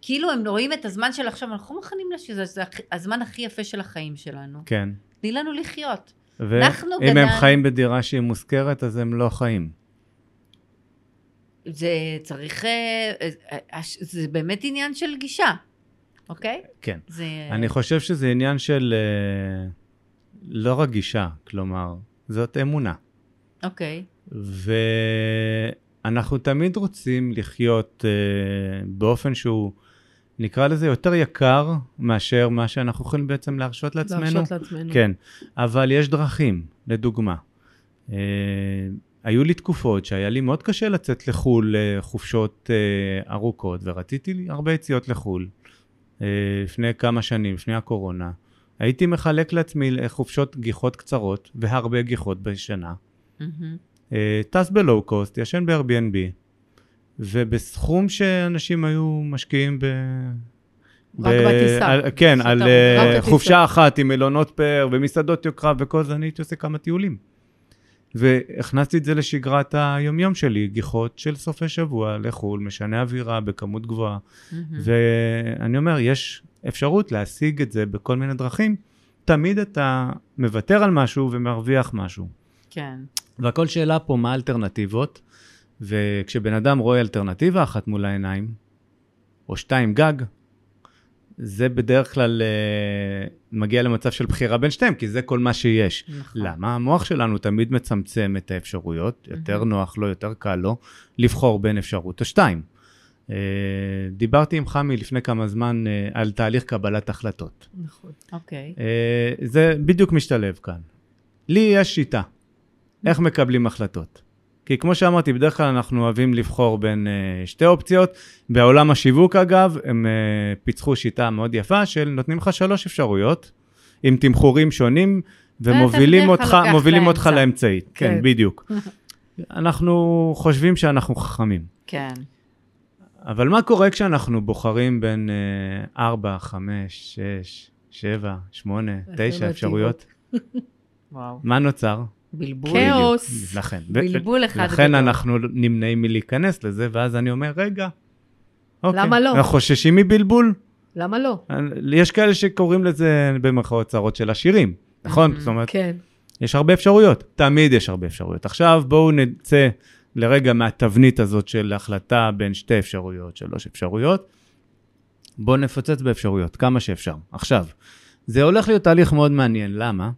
Speaker 4: כאילו הם רואים את הזמן של עכשיו, אנחנו לא מוכנים שזה זה הזמן הכי יפה של החיים שלנו.
Speaker 3: כן.
Speaker 4: תני לנו לחיות. אנחנו
Speaker 3: ואם הם
Speaker 4: גדל-
Speaker 3: חיים בדירה שהיא מושכרת, אז הם לא חיים.
Speaker 4: זה צריך, אה, אה, אה, זה באמת עניין של גישה, אוקיי?
Speaker 3: כן.
Speaker 4: זה...
Speaker 3: אני חושב שזה עניין של לא רק גישה, כלומר, זאת אמונה.
Speaker 4: אוקיי.
Speaker 3: ואנחנו תמיד רוצים לחיות אה, באופן שהוא, נקרא לזה, יותר יקר מאשר מה שאנחנו יכולים בעצם להרשות לעצמנו.
Speaker 2: להרשות לעצמנו.
Speaker 3: כן, אבל יש דרכים, לדוגמה. אה, היו לי תקופות שהיה לי מאוד קשה לצאת לחו"ל לחופשות אה, ארוכות, ורציתי לי הרבה יציאות לחו"ל. אה, לפני כמה שנים, לפני הקורונה. הייתי מחלק לעצמי חופשות גיחות קצרות, והרבה גיחות בשנה. אה, טס בלואו קוסט, ישן ב-Airbnb, ובסכום שאנשים היו משקיעים
Speaker 2: רק בטיסה.
Speaker 3: על, כן, על אה. חופשה אחת עם מלונות פאר ומסעדות יוקרה וכל זה, אני הייתי עושה כמה טיולים. והכנסתי את זה לשגרת היומיום שלי, גיחות של סופי שבוע לחו"ל, משנה אווירה בכמות גבוהה.
Speaker 4: מהמם.
Speaker 3: ואני אומר, יש אפשרות להשיג את זה בכל מיני דרכים. תמיד אתה מוותר על משהו ומרוויח משהו.
Speaker 4: כן.
Speaker 3: והכל שאלה פה מה האלטרנטיבות, וכשבן אדם רואה אלטרנטיבה אחת מול העיניים, או שתיים גג, זה בדרך כלל אה, מגיע למצב של בחירה בין שתיהם, כי זה כל מה שיש.
Speaker 4: נכון.
Speaker 3: למה? המוח שלנו תמיד מצמצם את האפשרויות, יותר
Speaker 4: מהמם.
Speaker 3: נוח לו, יותר קל לו, לבחור בין אפשרות או שתיים. אה, דיברתי עם חמי לפני כמה זמן אה, על תהליך קבלת החלטות.
Speaker 2: נכון.
Speaker 4: אוקיי.
Speaker 3: אה, זה בדיוק משתלב כאן. לי יש שיטה, איך מקבלים החלטות. כי כמו שאמרתי, בדרך כלל אנחנו אוהבים לבחור בין uh, שתי אופציות. בעולם השיווק, אגב, הם uh, פיצחו שיטה מאוד יפה של נותנים לך שלוש אפשרויות, עם תמחורים שונים, ומובילים אותך, מובילים אותך
Speaker 4: לאמצע.
Speaker 3: לאמצעית. כן,
Speaker 2: כן.
Speaker 3: בדיוק. [LAUGHS] אנחנו חושבים שאנחנו חכמים.
Speaker 4: כן.
Speaker 3: אבל מה קורה כשאנחנו בוחרים בין 4, 5, 6, 7, 8, 9
Speaker 2: אלטרנטיבות.
Speaker 3: אפשרויות? [LAUGHS]
Speaker 4: וואו.
Speaker 3: מה נוצר?
Speaker 4: בלבול.
Speaker 2: כאוס.
Speaker 3: לכן.
Speaker 4: בלבול אחד
Speaker 3: לכן
Speaker 4: גדול.
Speaker 3: אנחנו נמנעים מלהיכנס לזה, ואז אני אומר, רגע, אוקיי,
Speaker 2: למה לא?
Speaker 3: אנחנו חוששים מבלבול?
Speaker 2: למה לא?
Speaker 3: יש כאלה שקוראים לזה במרכאות צרות של עשירים, נכון?
Speaker 4: Mhm.
Speaker 3: זאת אומרת,
Speaker 2: כן.
Speaker 3: יש הרבה אפשרויות, תמיד יש הרבה אפשרויות. עכשיו בואו נצא לרגע מהתבנית הזאת של החלטה בין שתי אפשרויות, שלוש אפשרויות. בואו נפוצץ באפשרויות, כמה שאפשר. עכשיו, זה הולך להיות תהליך מאוד מעניין, למה?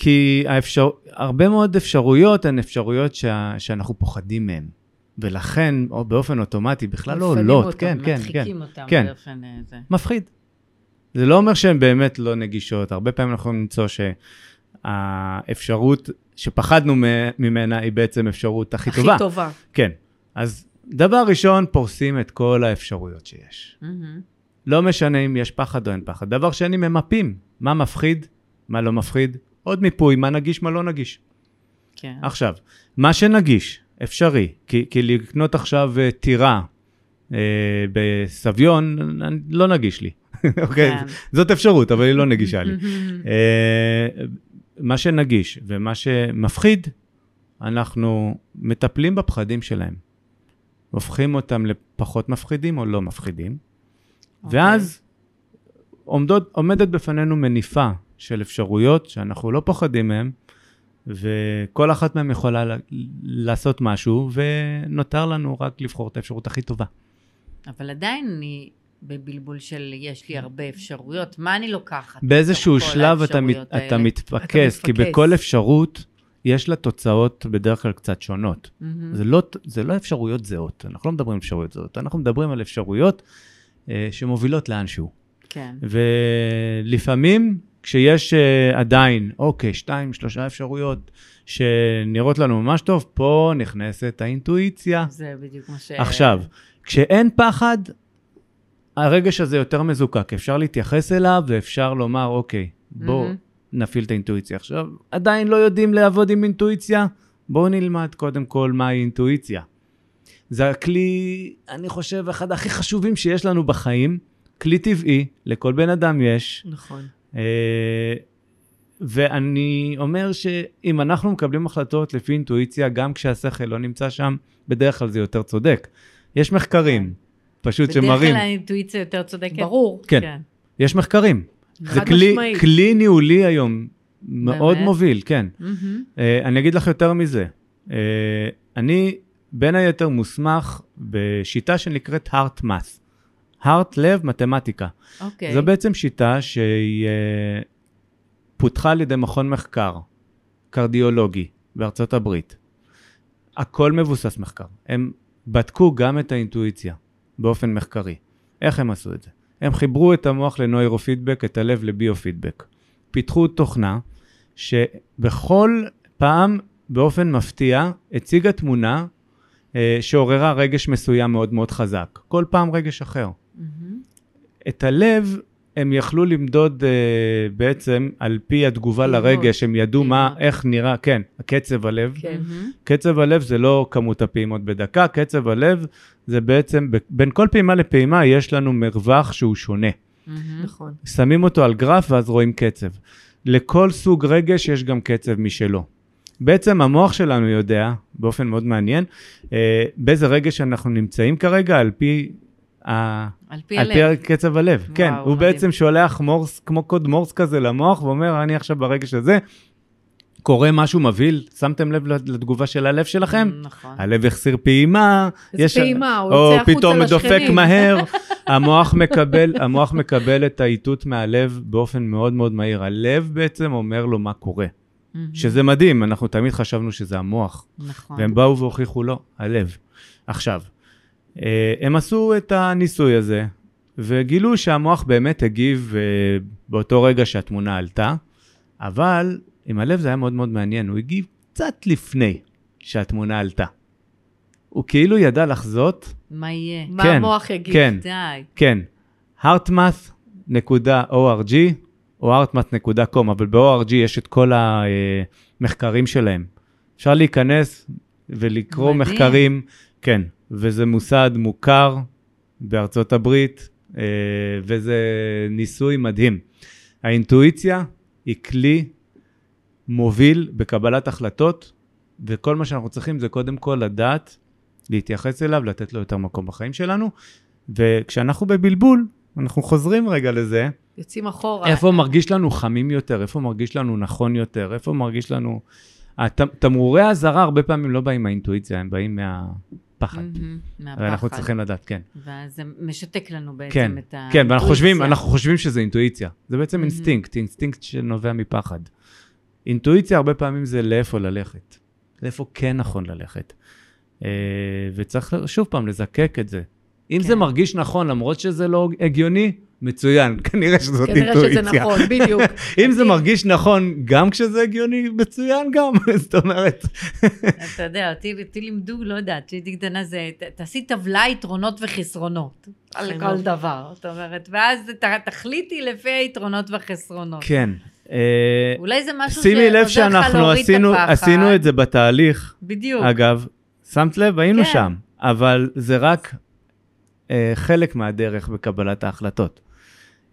Speaker 3: כי האפשר... הרבה מאוד אפשרויות הן אפשרויות שה... שאנחנו פוחדים מהן, ולכן או באופן אוטומטי בכלל לא עולות.
Speaker 2: אותם,
Speaker 3: כן, כן, כן.
Speaker 4: מדחיקים אותם
Speaker 3: כן.
Speaker 4: באופן אה, זה.
Speaker 3: מפחיד. זה לא אומר שהן באמת לא נגישות, הרבה פעמים אנחנו למצוא שהאפשרות שפחדנו ממנה היא בעצם אפשרות הכי
Speaker 2: הכי
Speaker 3: טובה.
Speaker 2: טובה.
Speaker 3: כן. אז דבר ראשון, פורסים את כל האפשרויות שיש.
Speaker 4: מהמם.
Speaker 3: לא משנה אם יש פחד או אין פחד. דבר שני, ממפים. מה מפחיד, מה לא מפחיד. עוד מיפוי, מה נגיש, מה לא נגיש.
Speaker 4: כן.
Speaker 3: עכשיו, מה שנגיש, אפשרי, כי, כי לקנות עכשיו אה, טירה אה, בסביון, לא נגיש לי. [LAUGHS] אוקיי?
Speaker 4: כן.
Speaker 3: זאת אפשרות, אבל היא לא נגישה לי. [LAUGHS] אה, מה שנגיש ומה שמפחיד, אנחנו מטפלים בפחדים שלהם. הופכים אותם לפחות מפחידים או לא מפחידים.
Speaker 4: אוקיי.
Speaker 3: ואז עומדות, עומדת בפנינו מניפה של אפשרויות שאנחנו לא פוחדים מהן, וכל אחת מהן יכולה לעשות משהו, ונותר לנו רק לבחור את האפשרות הכי טובה.
Speaker 4: אבל עדיין אני בבלבול של יש לי הרבה אפשרויות, מה אני לוקחת?
Speaker 3: באיזשהו שלב אתה, מת, אתה? מתפקס, כי
Speaker 2: מתפקס.
Speaker 3: בכל אפשרות יש לה תוצאות בדרך כלל קצת שונות.
Speaker 4: מהמם.
Speaker 3: זה לא, זה לא אפשרויות זהות, אנחנו לא מדברים על אפשרויות זהות, אנחנו מדברים על אפשרויות אה, שמובילות לאנשהו.
Speaker 4: כן.
Speaker 3: ולפעמים כשיש אה, עדיין, אוקיי, שתיים, שלושה אפשרויות שנראות לנו ממש טוב, פה נכנסת האינטואיציה.
Speaker 4: זה בדיוק מה ש...
Speaker 3: עכשיו, כשאין פחד, הרגש הזה יותר מזוקק, אפשר להתייחס אליו ואפשר לומר, אוקיי, בואו
Speaker 4: מהמם.
Speaker 3: נפעיל את האינטואיציה. עכשיו, עדיין לא יודעים לעבוד עם אינטואיציה? בואו נלמד קודם כל מהי אינטואיציה. זה הכלי, אני חושב, אחד הכי חשובים שיש לנו בחיים, כלי טבעי, לכל בן אדם יש.
Speaker 2: נכון.
Speaker 3: אה, ואני אומר שאם אנחנו מקבלים החלטות לפי אינטואיציה, גם כשהשכל לא נמצא שם, בדרך כלל זה יותר צודק. יש מחקרים, פשוט
Speaker 4: בדרך
Speaker 3: שמראים,
Speaker 4: כלל האינטואיציה יותר צודקת.
Speaker 2: ברור.
Speaker 3: כן. יש מחקרים. זה כלי,
Speaker 2: משמעית.
Speaker 3: כלי ניהולי היום מאוד
Speaker 4: באמת?
Speaker 3: מוביל, כן.
Speaker 4: מהמם.
Speaker 3: אה, אני אגיד לך יותר מזה. אה, אני בין היתר מוסמך בשיטה שנקראת heart math. Heart, לב, מתמטיקה.
Speaker 4: אוקיי.
Speaker 3: זו בעצם שיטה שהיא אה, פותחה על ידי מכון מחקר קרדיולוגי בארצות הברית. הכל מבוסס מחקר. הם בדקו גם את האינטואיציה באופן מחקרי. איך הם עשו את זה? הם חיברו את המוח לנוירופידבק, את הלב לביופידבק. פיתחו תוכנה שבכל פעם, באופן מפתיע, הציגה תמונה אה, שעוררה רגש מסוים מאוד מאוד חזק. כל פעם רגש אחר.
Speaker 4: מהמם.
Speaker 3: את הלב הם יכלו למדוד אה, בעצם על פי התגובה. לרגש, הם ידעו מה. איך נראה, כן, קצב הלב.
Speaker 2: כן.
Speaker 4: מהמם.
Speaker 3: קצב הלב זה לא כמות הפעימות בדקה, קצב הלב זה בעצם, בין כל פעימה לפעימה יש לנו מרווח שהוא שונה.
Speaker 4: מהמם.
Speaker 2: נכון.
Speaker 3: שמים אותו על גרף ואז רואים קצב. לכל סוג רגש יש גם קצב משלו. בעצם המוח שלנו יודע, באופן מאוד מעניין, אה, באיזה רגש אנחנו נמצאים כרגע על פי.
Speaker 4: על פי
Speaker 3: על פי. קצב הלב.
Speaker 4: וואו,
Speaker 3: כן, הוא
Speaker 4: מדהים.
Speaker 3: בעצם שולח מורס, כמו קוד מורס כזה למוח, ואומר, אני עכשיו ברגש הזה, קורה משהו מבהיל, שמתם לב לתגובה של הלב שלכם?
Speaker 4: נכון.
Speaker 3: הלב החסיר פעימה,
Speaker 2: איזה פעימה, הוא
Speaker 3: או
Speaker 2: יוצא החוצה
Speaker 3: פתאום מדופק
Speaker 2: לשכנים. [LAUGHS]
Speaker 3: מהר, המוח מקבל, המוח מקבל את האיתות מהלב באופן מאוד מאוד מהיר. הלב בעצם אומר לו מה קורה. שזה מדהים, אנחנו תמיד חשבנו שזה המוח,
Speaker 4: נכון.
Speaker 3: והם באו והוכיחו לא, הלב. עכשיו, הם עשו את הניסוי הזה, וגילו שהמוח באמת הגיב אה, באותו רגע שהתמונה עלתה, אבל עם הלב זה היה מאוד מאוד מעניין, הוא הגיב קצת לפני שהתמונה עלתה. הוא כאילו ידע לחזות,
Speaker 4: מה יהיה?
Speaker 2: מה
Speaker 3: כן,
Speaker 2: המוח יגיד?
Speaker 3: כן,
Speaker 4: די.
Speaker 3: כן, heartmath.org או heartmath.com, אבל ב-org יש את כל המחקרים שלהם. אפשר להיכנס ולקרוא
Speaker 4: מדהים.
Speaker 3: מחקרים, כן, וזה מוסד מוכר בארצות הברית, אה, וזה ניסוי מדהים. האינטואיציה היא כלי מוביל בקבלת החלטות, וכל מה שאנחנו צריכים זה קודם כל לדעת להתייחס אליו, לתת לו יותר מקום בחיים שלנו, וכשאנחנו בבלבול, אנחנו חוזרים רגע לזה,
Speaker 2: יוצאים אחורה.
Speaker 3: איפה מרגיש לנו חמים יותר, איפה מרגיש לנו נכון יותר, איפה מרגיש לנו... הת- תמרורי האזהרה הרבה פעמים לא באים מהאינטואיציה, הם באים מהפחד.
Speaker 4: מהמם. מהפחד.
Speaker 3: ואנחנו צריכים לדעת, כן.
Speaker 4: ואז זה משתק לנו בעצם
Speaker 3: כן,
Speaker 4: את ה...
Speaker 3: כן, ואנחנו חושבים. אנחנו חושבים שזה אינטואיציה. זה בעצם
Speaker 4: מהמם.
Speaker 3: אינסטינקט, אינסטינקט שנובע מפחד. אינטואיציה הרבה פעמים זה לאיפה ללכת, לאיפה כן נכון ללכת. אה, וצריך שוב פעם לזקק את זה. אם זה
Speaker 4: כן.
Speaker 3: מרגיש נכון למרות שזה לא הגיוני, מצוין, [LAUGHS] כנראה שזאת
Speaker 2: כנראה
Speaker 3: אינטואיציה.
Speaker 2: שזה נכון, [LAUGHS] בדיוק.
Speaker 3: אם זה מרגיש נכון גם כשזה הגיוני, מצוין גם, [LAUGHS] זאת אומרת.
Speaker 4: אתה יודע, אותי, אותי לימדו, לא יודעת, כשהייתי קטנה זה, תעשי טבלה יתרונות וחסרונות. על כל. דבר. זאת אומרת, ואז ת- תחליטי לפי היתרונות והחסרונות.
Speaker 3: כן. אה,
Speaker 4: אולי זה משהו
Speaker 3: שימי לב
Speaker 4: שעוזר לך
Speaker 3: שאנחנו
Speaker 4: להוריד את
Speaker 3: עשינו,
Speaker 4: הפחד.
Speaker 3: עשינו את זה בתהליך,
Speaker 4: בדיוק.
Speaker 3: אגב, שמת לב? היינו
Speaker 4: כן.
Speaker 3: שם, אבל זה רק אה, חלק מהדרך בקבלת ההחלטות.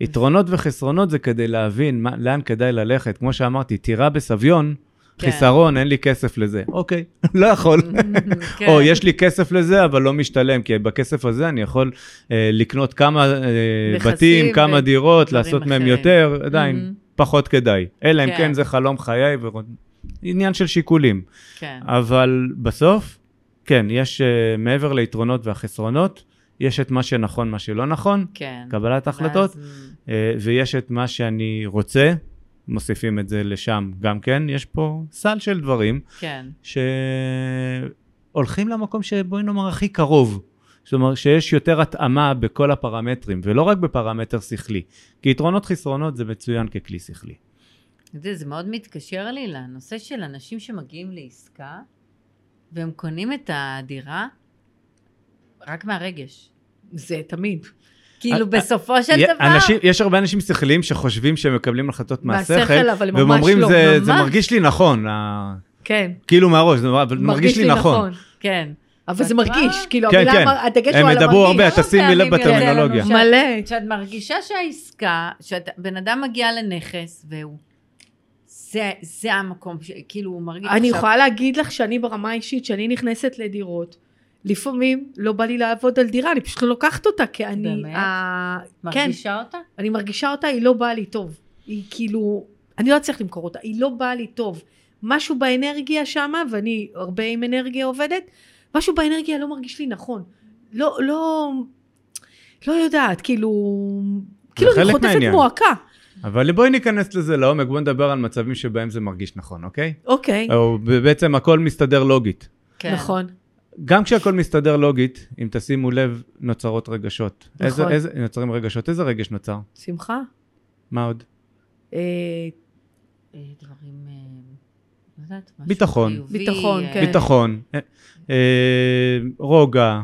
Speaker 3: יתרונות וחסרונות זה כדי להבין מה, לאן כדאי ללכת. כמו שאמרתי, טירה בסביון,
Speaker 4: כן.
Speaker 3: חיסרון, אין לי כסף לזה. אוקיי, [LAUGHS] לא יכול. [LAUGHS]
Speaker 4: כן.
Speaker 3: או יש לי כסף לזה, אבל לא משתלם, כי בכסף הזה אני יכול אה, לקנות כמה אה, בתים, כמה דירות, לעשות מהם
Speaker 4: אחרים.
Speaker 3: יותר, עדיין
Speaker 4: מהמם.
Speaker 3: פחות כדאי. אלא אם
Speaker 4: כן.
Speaker 3: כן זה חלום חיי, ו... עניין של שיקולים.
Speaker 4: כן.
Speaker 3: אבל בסוף, כן, יש uh, מעבר ליתרונות והחסרונות, יש את מה שנכון, מה שלא נכון,
Speaker 4: כן.
Speaker 3: קבלת החלטות,
Speaker 4: ואז-
Speaker 3: uh, ויש את מה שאני רוצה, מוסיפים את זה לשם גם כן, יש פה סל של דברים
Speaker 4: כן.
Speaker 3: שהולכים למקום שבואי נאמר הכי קרוב. זאת אומרת שיש יותר התאמה בכל הפרמטרים, ולא רק בפרמטר שכלי. כי יתרונות חסרונות זה מצוין ככלי שכלי.
Speaker 4: יודע, זה מאוד מתקשר לי לנושא של אנשים שמגיעים לעסקה, והם קונים את הדירה רק מהרגש.
Speaker 2: זה תמיד.
Speaker 4: כאילו, בסופו של
Speaker 3: י-
Speaker 4: דבר...
Speaker 3: אנשים, יש הרבה אנשים שכליים שחושבים שהם מקבלים החלטות מהשכל,
Speaker 2: מהשכל, אבל
Speaker 3: והם אומרים,
Speaker 2: לא,
Speaker 3: זה, זה
Speaker 2: ממש."
Speaker 3: מרגיש לי נכון,
Speaker 2: כן.
Speaker 3: כאילו מהראש, זה- אבל מרגיש לי נכון.
Speaker 4: כן.
Speaker 2: אבל זה מרגיש? כאילו,
Speaker 3: כן, כן.
Speaker 2: הדגש
Speaker 3: הם
Speaker 2: הוא על
Speaker 3: ידברו הרבה,
Speaker 2: המרגיש.
Speaker 3: תשימי לב
Speaker 4: לנו
Speaker 3: בטרמינולוגיה.
Speaker 2: מלא.
Speaker 4: כשאת מרגישה שהעסקה, שבן אדם מגיע לנכס, והוא... זה, זה המקום, ש... כאילו, הוא מרגיש
Speaker 2: אני
Speaker 4: עכשיו...
Speaker 2: יכולה להגיד לך שאני ברמה האישית, שאני נכנסת לדירות, לפעמים לא בא לי לעבוד על דירה, אני פשוט לא לוקחת אותה, כי אני...
Speaker 4: באמת?
Speaker 2: ה- כן,
Speaker 4: מרגישה אותה?
Speaker 2: אני מרגישה אותה, היא לא באה לי טוב. היא כאילו, אני לא אצליח למכור אותה, היא לא באה לי טוב. משהו באנרגיה שמה, ואני הרבה עם אנרגיה עובדת, משהו באנרגיה לא מרגיש לי נכון. לא, לא, לא יודעת, כאילו, כאילו אני חוטפת
Speaker 3: מהעניין.
Speaker 2: מועקה.
Speaker 3: אבל בואי ניכנס לזה לעומק, בואי נדבר על מצבים שבהם זה מרגיש נכון, אוקיי?
Speaker 2: אוקיי,
Speaker 3: או בעצם הכל מסתדר לוגית.
Speaker 4: כן.
Speaker 2: נכון.
Speaker 3: גם כשהכל מסתדר לוגית, אם תשימו לב, נוצרות רגשות. איזה,
Speaker 2: נכון.
Speaker 3: איזה, נוצרים רגשות, איזה רגש נוצר?
Speaker 2: שמחה.
Speaker 3: מה עוד?
Speaker 2: אה,
Speaker 4: אה, דברים... אה, לא יודעת,
Speaker 3: ביטחון.
Speaker 4: חיובי,
Speaker 2: ביטחון,
Speaker 4: אה,
Speaker 2: כן.
Speaker 3: ביטחון, אה, אה, רוגע,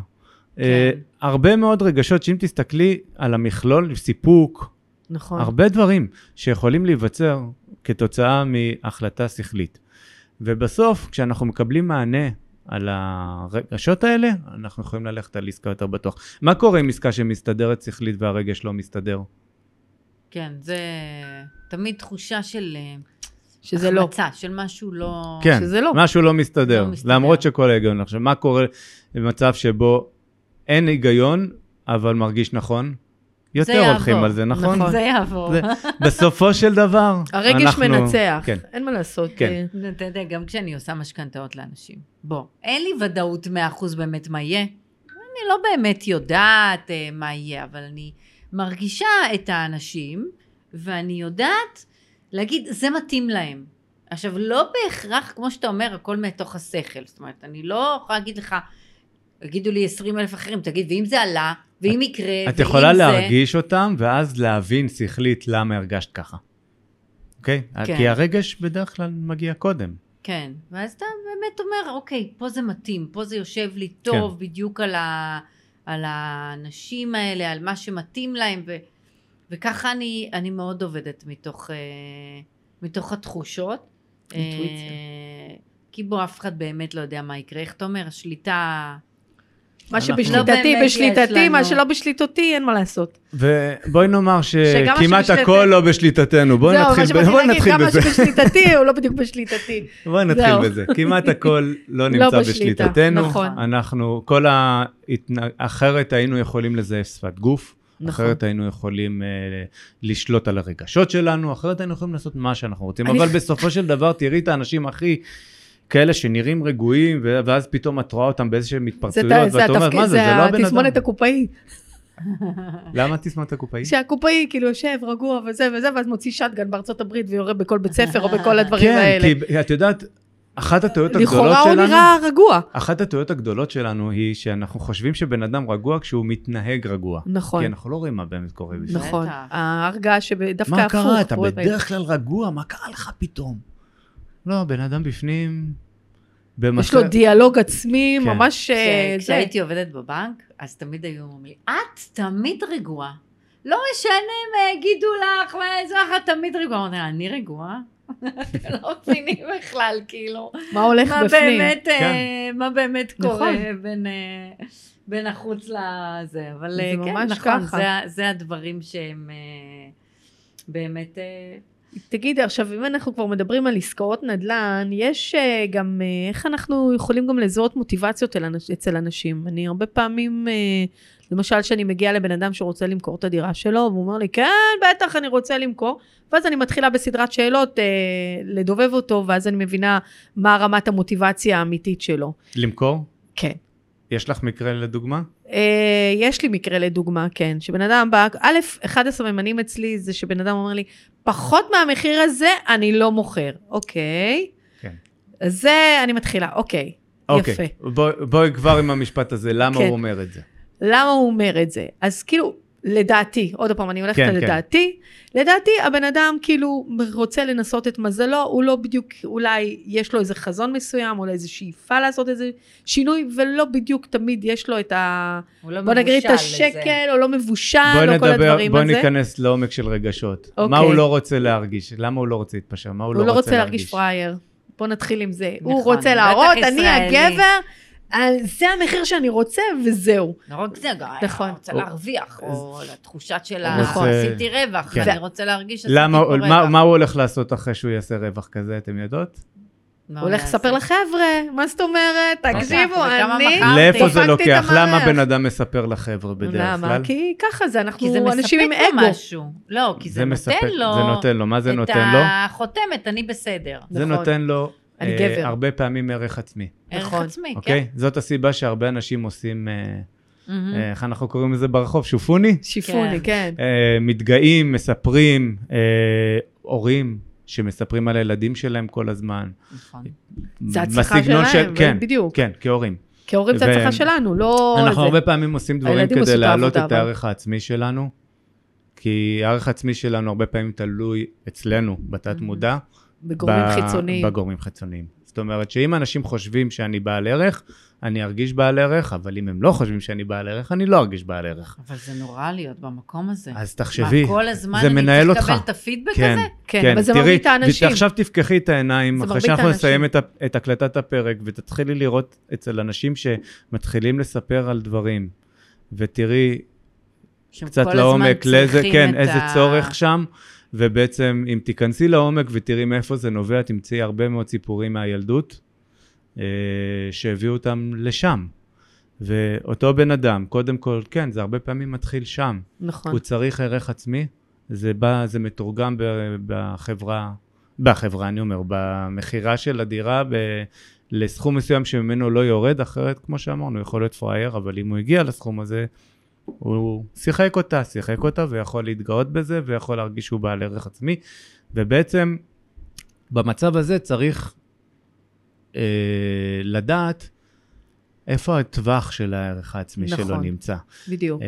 Speaker 3: אה,
Speaker 4: כן.
Speaker 3: הרבה מאוד רגשות שאם תסתכלי על המכלול, סיפוק,
Speaker 2: נכון.
Speaker 3: הרבה דברים שיכולים להיווצר כתוצאה מהחלטה שכלית. ובסוף, כשאנחנו מקבלים מענה על הרגשות האלה, אנחנו יכולים ללכת על עסקה יותר בטוח. מה קורה עם עסקה שמסתדרת שכלית והרגש לא מסתדר?
Speaker 4: כן, זה תמיד תחושה של אה,
Speaker 2: שזה לא.
Speaker 4: החמצה, של משהו לא...
Speaker 3: כן,
Speaker 2: שזה לא.
Speaker 3: משהו לא מסתדר,
Speaker 4: לא מסתדר.
Speaker 3: למרות שכל ההיגיון. עכשיו, מה קורה במצב שבו אין היגיון, אבל מרגיש נכון? יותר
Speaker 4: יעבור.
Speaker 3: הולכים על זה, נכון?
Speaker 2: נכון.
Speaker 4: זה יעבור.
Speaker 3: זה, בסופו של דבר, [LAUGHS]
Speaker 2: הרגש
Speaker 3: אנחנו-
Speaker 2: מנצח,
Speaker 3: כן.
Speaker 2: אין מה לעשות.
Speaker 3: כן.
Speaker 4: אתה יודע, גם כשאני עושה משכנתאות לאנשים, בוא, אין לי ודאות 100% באמת מה יהיה. אני לא באמת יודעת אה, מה יהיה, אבל אני מרגישה את האנשים, ואני יודעת להגיד, זה מתאים להם. עכשיו, לא בהכרח, כמו שאתה אומר, הכל מתוך השכל. זאת אומרת, אני לא יכולה להגיד לך, יגידו לי 20 אלף אחרים, תגיד, ואם זה עלה, ואם יקרה,
Speaker 3: את
Speaker 4: ואם
Speaker 3: יכולה
Speaker 4: זה...
Speaker 3: להרגיש אותם, ואז להבין שכלית למה הרגשת ככה. אוקיי?
Speaker 4: כן.
Speaker 3: כי הרגש בדרך כלל מגיע קודם.
Speaker 4: כן, ואז אתה באמת אומר, אוקיי, פה זה מתאים, פה זה יושב לי טוב,
Speaker 3: כן.
Speaker 4: בדיוק על, ה, על האנשים האלה, על מה שמתאים להם, ו, וככה אני, אני מאוד עובדת מתוך, אה, מתוך התחושות.
Speaker 2: אינטואיציה.
Speaker 4: אה, כי בוא, אף אחד באמת לא יודע מה יקרה. איך אתה אומר, השליטה...
Speaker 2: מה
Speaker 4: לא
Speaker 2: שבשליטתי
Speaker 4: יש
Speaker 2: בשליטתי, מה. שלא בשליטתי, אין מה לעשות.
Speaker 3: ובואי נאמר
Speaker 2: מה
Speaker 3: שכמעט הכל לא בשליטתנו. בואי
Speaker 2: זהו, מה
Speaker 3: נתחיל, ב-
Speaker 2: שבאתי להגיד,
Speaker 3: נתחיל
Speaker 2: גם מה
Speaker 3: בזה.
Speaker 2: שבשליטתי הוא לא בדיוק בשליטתי.
Speaker 3: בואי נתחיל
Speaker 2: זהו.
Speaker 3: בזה. כמעט הכל לא
Speaker 2: לא
Speaker 3: נמצא בשליטתנו.
Speaker 2: נכון.
Speaker 3: אנחנו, כל ההתנ... אחרת היינו יכולים לזייף שפת גוף.
Speaker 2: נכון.
Speaker 3: אחרת היינו יכולים אה, לשלוט על הרגשות שלנו, אחרת היינו יכולים לעשות מה שאנחנו רוצים. אבל בסופו של דבר, תראי את האנשים הכי... כאלה שנראים רגועים, ואז פתאום את רואה אותם באיזשהם
Speaker 2: זה
Speaker 3: התפרצויות,
Speaker 2: זה
Speaker 3: ואת אומרת, מה זה,
Speaker 2: זה
Speaker 3: זה לא הבן אדם.
Speaker 2: התסמונת הקופאי.
Speaker 3: למה תסמונת הקופאי?
Speaker 2: שהקופאי כאילו יושב רגוע וזה וזה, ואז מוציא שטגן בארצות הברית ויורה בכל בית ספר או בכל הדברים
Speaker 3: כן,
Speaker 2: האלה.
Speaker 3: כי את יודעת, אחת הטעויות הגדולות
Speaker 2: לכאורה הוא
Speaker 3: שלנו,
Speaker 2: נראה רגוע.
Speaker 3: אחת הטעויות הגדולות שלנו היא שאנחנו חושבים שבן אדם רגוע כשהוא מתנהג רגוע.
Speaker 2: נכון.
Speaker 3: כי אנחנו לא רואים מה באמת קורה בפנים.
Speaker 2: נכון. ההרגעה שדווקא
Speaker 3: מה
Speaker 2: הפוך.
Speaker 3: קרה? אתה. בדרך כלל רגוע, מה קרה לך פתאום? לא, בן אדם בפנים...
Speaker 2: יש לו
Speaker 3: במצב...
Speaker 2: דיאלוג עצמי,
Speaker 3: כן.
Speaker 2: ממש אה,
Speaker 4: כש-
Speaker 2: זה.
Speaker 4: כשהייתי עובדת בבנק, אז תמיד היו אומרים לי, את תמיד רגועה. לא משנה מה יגידו לך, מה זה לך, את תמיד רגועה. לה, אני רגועה? [LAUGHS] אתם לא מבינים בכלל, כאילו,
Speaker 2: מה הולך
Speaker 4: מה
Speaker 2: בפנים?
Speaker 4: באמת, אה,
Speaker 3: כן.
Speaker 4: מה באמת
Speaker 2: נכון.
Speaker 4: קורה בין, אה, בין החוץ לזה. אבל
Speaker 2: זה
Speaker 4: כן,
Speaker 2: ממש
Speaker 4: נכון,
Speaker 2: ככה.
Speaker 4: זה, זה הדברים שהם באמת...
Speaker 2: תגידי, עכשיו, אם אנחנו כבר מדברים על עסקאות נדל"ן, יש אה, גם, אה, איך אנחנו יכולים גם לזהות מוטיבציות אצל אנשים? אני הרבה פעמים, אה, למשל, שאני מגיעה לבן אדם שרוצה למכור את הדירה שלו, והוא אומר לי, כן, בטח, אני רוצה למכור. ואז אני מתחילה בסדרת שאלות אה, לדובב אותו, ואז אני מבינה מה רמת המוטיבציה האמיתית שלו.
Speaker 3: למכור?
Speaker 2: כן.
Speaker 3: יש לך מקרה לדוגמה?
Speaker 2: אה, יש לי מקרה לדוגמה, כן, שבן אדם בא, א', אחד הסממנים אצלי זה שבן אדם אומר לי, פחות מהמחיר הזה אני לא מוכר, אוקיי?
Speaker 3: כן.
Speaker 2: אז זה, אני מתחילה, אוקיי,
Speaker 3: אוקיי.
Speaker 2: יפה.
Speaker 3: בוא- בואי כבר עם המשפט הזה, למה
Speaker 2: כן.
Speaker 3: הוא אומר את זה?
Speaker 2: למה הוא אומר את זה? אז כאילו, לדעתי, עוד פעם, אני הולכת
Speaker 3: כן,
Speaker 2: על
Speaker 3: כן.
Speaker 2: לדעתי, לדעתי הבן אדם כאילו רוצה לנסות את מזלו, הוא לא בדיוק, אולי יש לו איזה חזון מסוים, אולי איזה שאיפה לעשות איזה שינוי, ולא בדיוק תמיד יש לו את ה...
Speaker 4: הוא לא
Speaker 2: בוא נגיד את. השקל, או לא מבושל, או כל
Speaker 3: נדבר,
Speaker 2: הדברים
Speaker 3: בואי
Speaker 2: הזה.
Speaker 3: ניכנס לעומק של רגשות. מה
Speaker 2: אוקיי.
Speaker 3: הוא לא רוצה להרגיש? למה הוא לא רוצה להתפשר? מה הוא
Speaker 2: הוא
Speaker 3: לא רוצה להרגיש?
Speaker 2: להרגיש פראייר. בוא נתחיל עם זה. הוא
Speaker 4: נכון,
Speaker 2: רוצה
Speaker 4: בטח
Speaker 2: להראות, אני
Speaker 4: ישראלי.
Speaker 2: הגבר, זה המחיר שאני רוצה, וזהו.
Speaker 4: לא רק זה, גם
Speaker 2: נכון.
Speaker 4: אני רוצה להרוויח, או לתחושת של עשיתי רווח,
Speaker 3: כן.
Speaker 4: ואני רוצה להרגיש שעשיתי
Speaker 3: למה,
Speaker 4: פה רווח.
Speaker 3: מה, מה הוא הולך לעשות אחרי שהוא יעשה רווח כזה, אתם יודעות?
Speaker 2: הוא הולך? לספר לחבר'ה, מה זאת אומרת? תקשיבו,
Speaker 4: וכמה
Speaker 2: אני...
Speaker 3: לאיפה זה לוקח? למה. בן אדם מספר לחבר'ה בדרך כלל?
Speaker 2: למה? כי ככה זה, אנחנו
Speaker 4: כי זה מספק
Speaker 2: אנשים עם
Speaker 4: לו
Speaker 2: אגו.
Speaker 4: משהו. לא, כי זה, נותן לו...
Speaker 3: זה נותן לו, מה זה נותן לו?
Speaker 4: את החותמת, אני בסדר.
Speaker 3: זה
Speaker 2: נכון.
Speaker 3: נותן לו
Speaker 2: אני
Speaker 3: אה,
Speaker 2: גבר.
Speaker 3: הרבה פעמים ערך עצמי,
Speaker 4: ערך
Speaker 2: נכון.
Speaker 4: עצמי,
Speaker 3: אוקיי? זאת הסיבה שהרבה אנשים עושים, אה,
Speaker 4: כן.
Speaker 3: אה, איך אנחנו קוראים לזה ברחוב? שופוני?
Speaker 2: שיפוני, כן.
Speaker 3: אה, מתגאים, מספרים, הורים שמספרים על הילדים שלהם כל הזמן.
Speaker 4: נכון.
Speaker 2: זה הצלחה שלהם,
Speaker 3: כן,
Speaker 2: בדיוק.
Speaker 3: כן, כהורים.
Speaker 2: כהורים זה הצלחה שלנו, לא...
Speaker 3: אנחנו
Speaker 2: זה.
Speaker 3: הרבה פעמים עושים דברים כדי להעלות את הערך העצמי שלנו, כי הערך העצמי שלנו הרבה פעמים תלוי אצלנו, בתת מודע.
Speaker 2: בגורמים
Speaker 3: ב-
Speaker 2: חיצוניים.
Speaker 3: בגורמים חיצוניים. זאת אומרת שאם אנשים חושבים שאני בעל ערך, אני ארגיש בעל ערך, אבל אם הם לא חושבים שאני בעל ערך, אני לא ארגיש בעל ערך.
Speaker 4: אבל זה נורא להיות במקום הזה.
Speaker 3: אז תחשבי,
Speaker 4: מה, כל הזמן
Speaker 3: זה
Speaker 4: אני
Speaker 3: מנהל
Speaker 4: צריך
Speaker 3: אותך.
Speaker 4: לקבל את הפידבק
Speaker 3: כן,
Speaker 4: הזה?
Speaker 2: כן, אבל זה מרבית האנשים.
Speaker 3: ועכשיו תפקחי את העיניים, אחרי שאנחנו
Speaker 2: האנשים.
Speaker 3: נסיים את, את הקלטת הפרק, ותתחילי לראות אצל אנשים שמתחילים לספר על דברים, ותראי קצת לעומק לאיזה, כן,
Speaker 4: את
Speaker 3: איזה
Speaker 4: ה-
Speaker 3: צורך שם, ובעצם אם תיכנסי לעומק ותראי מאיפה זה נובע, תמצאי הרבה מאוד סיפורים מהילדות, אה, שהביאו אותם לשם. ואותו בן אדם, קודם כל, כן, זה הרבה פעמים מתחיל שם.
Speaker 2: נכון.
Speaker 3: הוא צריך ערך עצמי, זה בא, זה מתורגם ב- בחברה, בחברה, אני אומר, במכירה של הדירה ב, לסכום מסוים שממנו לא יורד, אחרת, כמו שאמרנו, יכול להיות פראייר, אבל אם הוא הגיע לסכום הזה, הוא שיחק אותה, שיחק אותה, ויכול להתגאות בזה, ויכול להרגיש שהוא בעל ערך עצמי, ובעצם, במצב הזה צריך אה, לדעת איפה הטווח של הערך העצמי
Speaker 2: נכון.
Speaker 3: שלו נמצא.
Speaker 2: בדיוק.
Speaker 3: אה,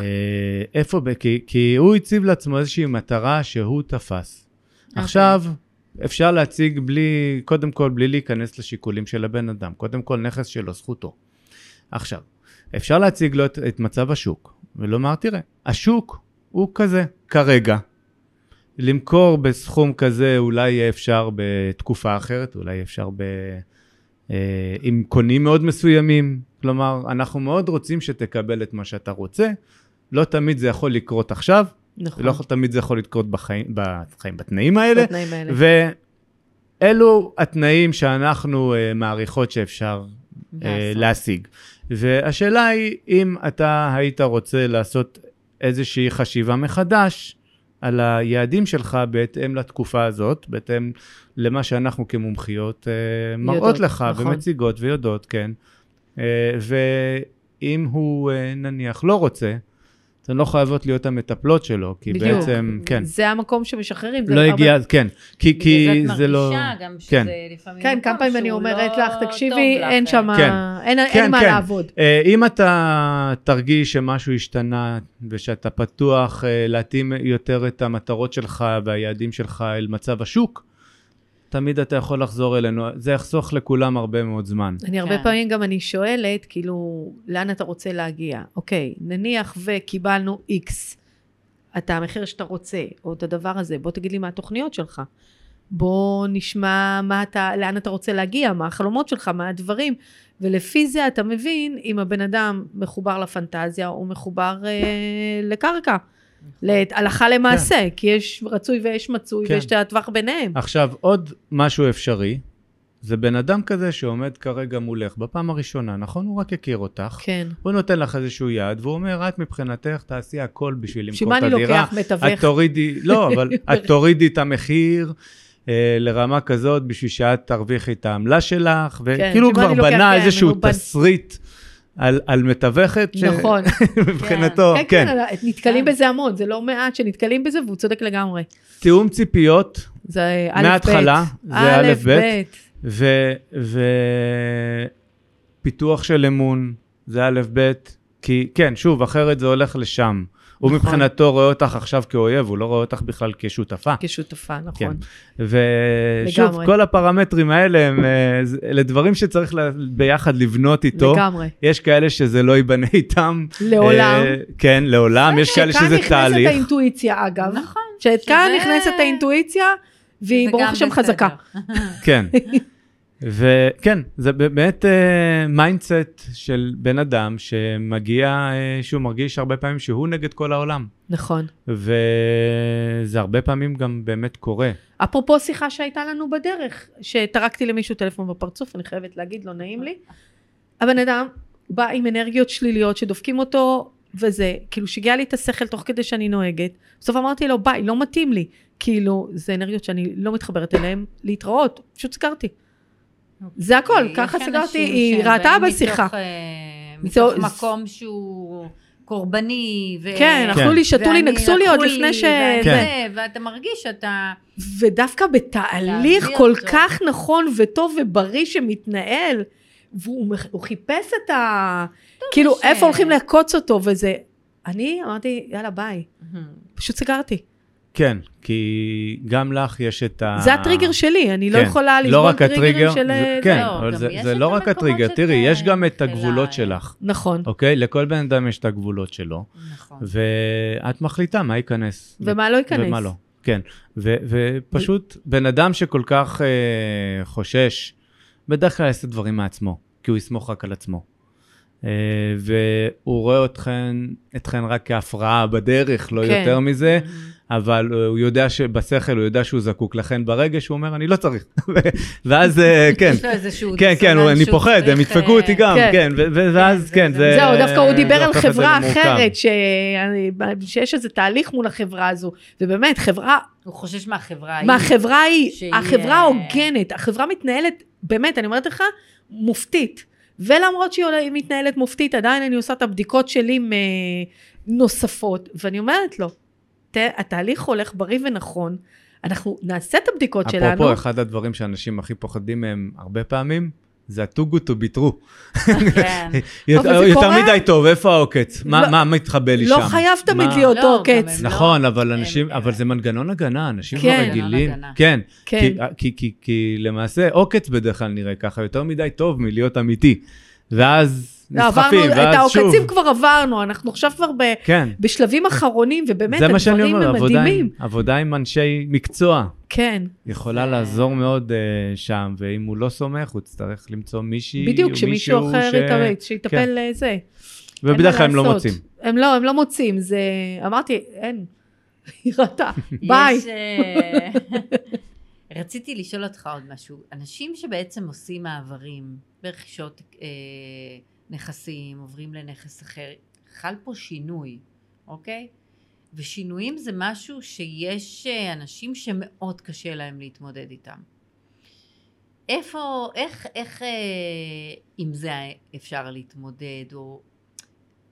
Speaker 3: איפה, כי, כי הוא הציב לעצמו איזושהי מטרה שהוא תפס.
Speaker 4: אוקיי.
Speaker 3: עכשיו, אפשר להציג בלי, קודם כל, בלי להיכנס לשיקולים של הבן אדם. קודם כל, נכס שלו, זכותו. עכשיו, אפשר להציג לו את, את מצב השוק, ולומר, תראה, השוק הוא כזה, כרגע. למכור בסכום כזה אולי יהיה אפשר בתקופה אחרת, אולי אפשר ב... אה, עם קונים מאוד מסוימים. כלומר, אנחנו מאוד רוצים שתקבל את מה שאתה רוצה. לא תמיד זה יכול לקרות עכשיו,
Speaker 2: נכון.
Speaker 3: לא תמיד זה יכול לקרות בחיים, בחיים בתנאים האלה.
Speaker 2: בתנאים האלה.
Speaker 3: ואלו התנאים שאנחנו uh, מעריכות שאפשר
Speaker 4: לעשות.
Speaker 3: להשיג. והשאלה היא, אם אתה היית רוצה לעשות איזושהי חשיבה מחדש על היעדים שלך בהתאם לתקופה הזאת, בהתאם למה שאנחנו כמומחיות מראות
Speaker 2: יודעות,
Speaker 3: לך
Speaker 2: נכון.
Speaker 3: ומציגות ויודעות, כן. Uh, ואם הוא uh, נניח לא רוצה, אתן לא חייבות להיות המטפלות שלו, כי
Speaker 2: בדיוק.
Speaker 3: בעצם, כן.
Speaker 2: זה המקום שמשחררים. זה
Speaker 3: לא
Speaker 2: הרבה-
Speaker 3: הגיע, כן, כי, כי
Speaker 4: בגלל
Speaker 3: זה
Speaker 4: זה את
Speaker 3: לא...
Speaker 4: מרגישה גם שזה
Speaker 3: כן.
Speaker 4: לפעמים
Speaker 2: כן,
Speaker 4: מקום
Speaker 2: כמה פעמים אני אומרת
Speaker 4: לא
Speaker 2: לך, תקשיבי. אין שם,
Speaker 3: כן.
Speaker 2: אין
Speaker 3: כן,
Speaker 2: אין מה
Speaker 3: כן.
Speaker 2: לעבוד.
Speaker 3: אה, אם אתה תרגיש שמשהו השתנה ושאתה פתוח אה, להתאים יותר את המטרות שלך והיעדים שלך אל מצב השוק, תמיד אתה יכול לחזור אלינו, זה יחסוך לכולם הרבה מאוד זמן.
Speaker 2: אני הרבה
Speaker 4: כן.
Speaker 2: פעמים גם אני שואלת, כאילו, לאן אתה רוצה להגיע? אוקיי, נניח וקיבלנו איקס, אתה המחיר שאתה רוצה, או את הדבר הזה, בוא תגיד לי מה התוכניות שלך. בוא נשמע מה אתה, לאן אתה רוצה להגיע, מה החלומות שלך, מה הדברים, ולפי זה אתה מבין אם הבן אדם מחובר לפנטזיה או מחובר אה, לקרקע, להלכה למעשה, כי יש רצוי ויש מצוי
Speaker 3: כן.
Speaker 2: ויש את הטווח ביניהם.
Speaker 3: עכשיו, עוד משהו אפשרי, זה בן אדם כזה שעומד כרגע מולך בפעם הראשונה, נכון? הוא רק הכיר אותך.
Speaker 2: כן.
Speaker 3: הוא נותן לך איזשהו יעד, והוא אומר, את מבחינתך תעשי הכל בשביל למכור את
Speaker 2: אני
Speaker 3: הדירה.
Speaker 2: לוקח מתווך?
Speaker 3: את תורידי, [LAUGHS] לא, אבל את תורידי את המחיר אה, לרמה כזאת בשביל שאת תרוויחי את העמלה שלך, וכאילו
Speaker 2: שמה
Speaker 3: כבר
Speaker 2: אני
Speaker 3: בנה
Speaker 2: כן,
Speaker 3: איזשהו
Speaker 2: בנ-
Speaker 3: תסריט על, על מתווכת, ש-
Speaker 2: נכון. [LAUGHS]
Speaker 3: מבחינתו,
Speaker 2: כן,
Speaker 3: כן.
Speaker 2: כן, נתקלים
Speaker 4: כן.
Speaker 2: בזה המון, זה לא מעט שנתקלים בזה, והוא צודק לגמרי.
Speaker 3: תיאום ציפיות,
Speaker 2: זה א', ב'.
Speaker 3: מההתחלה, זה א'. ב'. ופיתוח של אמון, זה א', ב', כי כן, שוב, אחרת זה הולך לשם. הוא
Speaker 2: נכון.
Speaker 3: מבחינתו רואה אותך עכשיו כאויב, הוא לא רואה אותך בכלל כשותפה.
Speaker 2: כשותפה, נכון.
Speaker 3: כן. ושוב,
Speaker 2: לגמרי.
Speaker 3: כל הפרמטרים האלה הם, אה, אלה דברים שצריך ביחד לבנות איתו.
Speaker 2: לגמרי.
Speaker 3: יש כאלה שזה לא ייבנה איתם.
Speaker 2: לעולם.
Speaker 3: אה, כן, לעולם, יש כאלה שזה תהליך.
Speaker 2: נכנסת האינטואיציה, אגב.
Speaker 4: נכון.
Speaker 2: שכאן
Speaker 4: שזה-
Speaker 2: נכנסת האינטואיציה, והיא ברוך השם. חזקה. [LAUGHS]
Speaker 3: כן. [LAUGHS] וכן, זה באמת mindset של בן אדם שמגיע, אה, שהוא מרגיש הרבה פעמים שהוא נגד כל העולם.
Speaker 2: נכון.
Speaker 3: וזה הרבה פעמים גם באמת קורה.
Speaker 2: אפרופו שיחה שהייתה לנו בדרך, שטרקתי למישהו טלפון בפרצוף, אני חייבת להגיד, לא נעים לי. הבן אדם בא עם אנרגיות שליליות שדופקים אותו, וזה, כאילו שיגע לי את השכל תוך כדי שאני נוהגת. בסוף אמרתי לו, ביי, לא מתאים לי. כאילו, זה אנרגיות שאני לא מתחברת אליהן, להתראות, פשוט סגרתי. זה הכל,
Speaker 4: יש
Speaker 2: ככה סגרתי, היא ראתה בשיחה.
Speaker 4: מתוך, אה, מקום שהוא קורבני. ו-
Speaker 2: כן, אכלו
Speaker 3: כן.
Speaker 2: לי, שתו לי, נגסו לי עוד לפני ש... זה,
Speaker 4: ואתה מרגיש שאתה...
Speaker 2: ודווקא בתהליך כל
Speaker 4: אותו.
Speaker 2: כך נכון וטוב ובריא שמתנהל, והוא חיפש את ה... כאילו, איפה הולכים לעקוץ אותו, וזה... אני אמרתי, יאללה, ביי. פשוט סגרתי.
Speaker 3: כן, כי גם לך יש את ה...
Speaker 2: זה הטריגר שלי, אני לא
Speaker 3: כן.
Speaker 2: יכולה
Speaker 3: לא
Speaker 2: לסבול טריגרים
Speaker 3: הטריגר,
Speaker 2: של...
Speaker 3: זה-
Speaker 2: זה.
Speaker 3: כן,
Speaker 4: לא,
Speaker 3: אבל זה- זה לא רק הטריגר,
Speaker 4: שאתה
Speaker 3: תראי, יש גם את הגבולות שלך,
Speaker 2: נכון.
Speaker 3: אוקיי? לכל בן אדם יש את הגבולות שלו,
Speaker 4: נכון.
Speaker 3: ואת מחליטה מה ייכנס.
Speaker 2: ומה לא ייכנס.
Speaker 3: ומה לא, כן. ו- ופשוט בן אדם שכל כך אה, חושש, בדרך כלל יעשה דברים מעצמו, כי הוא יסמוך רק על עצמו. אה, והוא רואה אתכן, אתכן רק כהפרעה בדרך, לא
Speaker 2: כן.
Speaker 3: יותר מזה, אבל הוא יודע שבשכל, הוא יודע שהוא זקוק. לכן ברגש הוא אומר, אני לא צריך. [LAUGHS] ואז, אה, [LAUGHS] כן.
Speaker 4: יש לו איזשהו
Speaker 3: כן, כן, אני
Speaker 4: שהוא
Speaker 3: פוחד, הם ידפקו
Speaker 4: אה,
Speaker 3: אותי גם,
Speaker 2: כן.
Speaker 3: כן, ו- ואז,
Speaker 4: זה-
Speaker 3: כן,
Speaker 4: זה-
Speaker 3: זה...
Speaker 2: זהו, דווקא הוא דיבר על חברה. אחרת, ש... שיש איזה תהליך מול החברה הזו, ובאמת, חברה,
Speaker 4: הוא חושש מהחברה ההיא.
Speaker 2: מהחברה היא,
Speaker 4: שהיא,
Speaker 2: החברה
Speaker 4: אה,
Speaker 2: ההוגנת, החברה מתנהלת, באמת, אני אומרת לך, מופתית. ולמרות שהיא מתנהלת מופתית, עדיין אני עושה את הבדיקות שלי נוספות, ואני אומרת לו, "ת- התהליך הולך בריא ונכון, אנחנו נעשה את הבדיקות שלנו.
Speaker 3: אפרופו, אחד הדברים שאנשים הכי פוחדים מהם הרבה פעמים, זה ה-too good to be true.
Speaker 4: כן. [LAUGHS]
Speaker 3: יותר
Speaker 2: זה
Speaker 3: יותר
Speaker 2: קורה.
Speaker 3: מדי טוב, איפה העוקץ? מה
Speaker 2: לא-
Speaker 3: מה מתחבא לי שם?
Speaker 2: לא חייב תמיד להיות
Speaker 4: לא,
Speaker 2: עוקץ.
Speaker 3: נכון,
Speaker 4: לא-
Speaker 3: אבל אנשים,
Speaker 4: הם-
Speaker 3: אבל זה מנגנון הגנה, אנשים
Speaker 2: כן.
Speaker 3: לא
Speaker 4: מנגנון
Speaker 3: רגילים. כן,
Speaker 2: כן.
Speaker 3: כי- כי- למעשה עוקץ בדרך כלל נראה ככה, יותר מדי טוב מלהיות אמיתי. ואז
Speaker 2: לא,
Speaker 3: נסחפים,
Speaker 2: את
Speaker 3: ואז שוב.
Speaker 2: העוקצים כבר עברנו, אנחנו עכשיו כבר ב,
Speaker 3: כן.
Speaker 2: בשלבים אחרונים, ובאמת
Speaker 3: זה מה שאני
Speaker 2: הדברים
Speaker 3: אומר,
Speaker 2: הם
Speaker 3: עבודה עם-
Speaker 2: מדהימים.
Speaker 3: עבודה עם אנשי מקצוע.
Speaker 2: כן,
Speaker 3: יכולה
Speaker 4: זה-
Speaker 3: לעזור מאוד uh, שם, ואם הוא לא סומך, הוא יצטרך למצוא מישהי
Speaker 2: בדיוק, שמישהו
Speaker 3: מישהו
Speaker 2: אחר
Speaker 3: ש-
Speaker 2: יתאמץ, שיטפל
Speaker 3: כן.
Speaker 2: לזה.
Speaker 3: ובדרך כלל הם לא. מוצאים.
Speaker 2: הם לא, הם לא מוצאים, זה... אמרתי, אין. [LAUGHS] היא ראתה, ביי.
Speaker 4: יש, אה, [LAUGHS] רציתי לשאול אותך עוד משהו. אנשים שבעצם עושים מעברים ברכישות אה, נכסים, עוברים לנכס אחר, חל פה שינוי, אוקיי? ושינויים זה משהו שיש אה, אנשים שמאוד קשה להם להתמודד איתם. איפה, איך, איך אה, עם זה אפשר להתמודד, או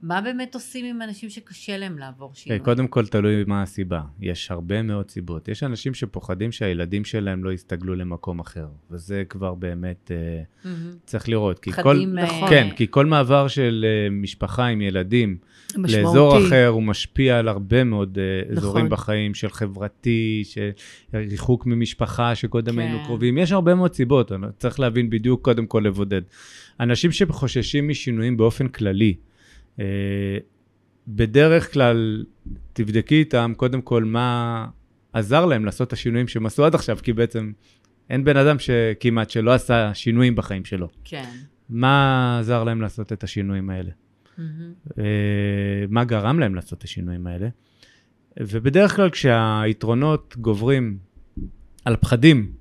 Speaker 4: מה באמת עושים עם אנשים שקשה להם לעבור שינוי?
Speaker 3: Okay, קודם כל תלוי מה הסיבה. יש הרבה מאוד סיבות. יש אנשים שפוחדים שהילדים שלהם לא יסתגלו למקום אחר, וזה כבר באמת אה,
Speaker 4: מהמם.
Speaker 3: צריך לראות. כי כל,
Speaker 4: פחדים, אה,
Speaker 2: נכון.
Speaker 3: כן, כי כל מעבר של אה, משפחה עם ילדים
Speaker 2: משמעותי.
Speaker 3: לאזור אחר, הוא משפיע על הרבה מאוד אה, אזורים
Speaker 2: נכון.
Speaker 3: בחיים, של חברתי, של ריחוק ממשפחה שקודם
Speaker 4: כן.
Speaker 3: היינו קרובים. יש הרבה מאוד סיבות, צריך להבין בדיוק קודם כל לבודד. אנשים שחוששים משינויים באופן כללי, אה, בדרך כלל תבדקי איתם קודם כל מה עזר להם לעשות את השינויים שהם עשו עד עכשיו, כי בעצם אין בן אדם שכמעט שלא עשה שינויים בחיים שלו.
Speaker 4: כן.
Speaker 3: מה עזר להם לעשות את השינויים האלה? אה, מה גרם להם לעשות את השינויים האלה. ובדרך כלל כשהיתרונות גוברים על הפחדים,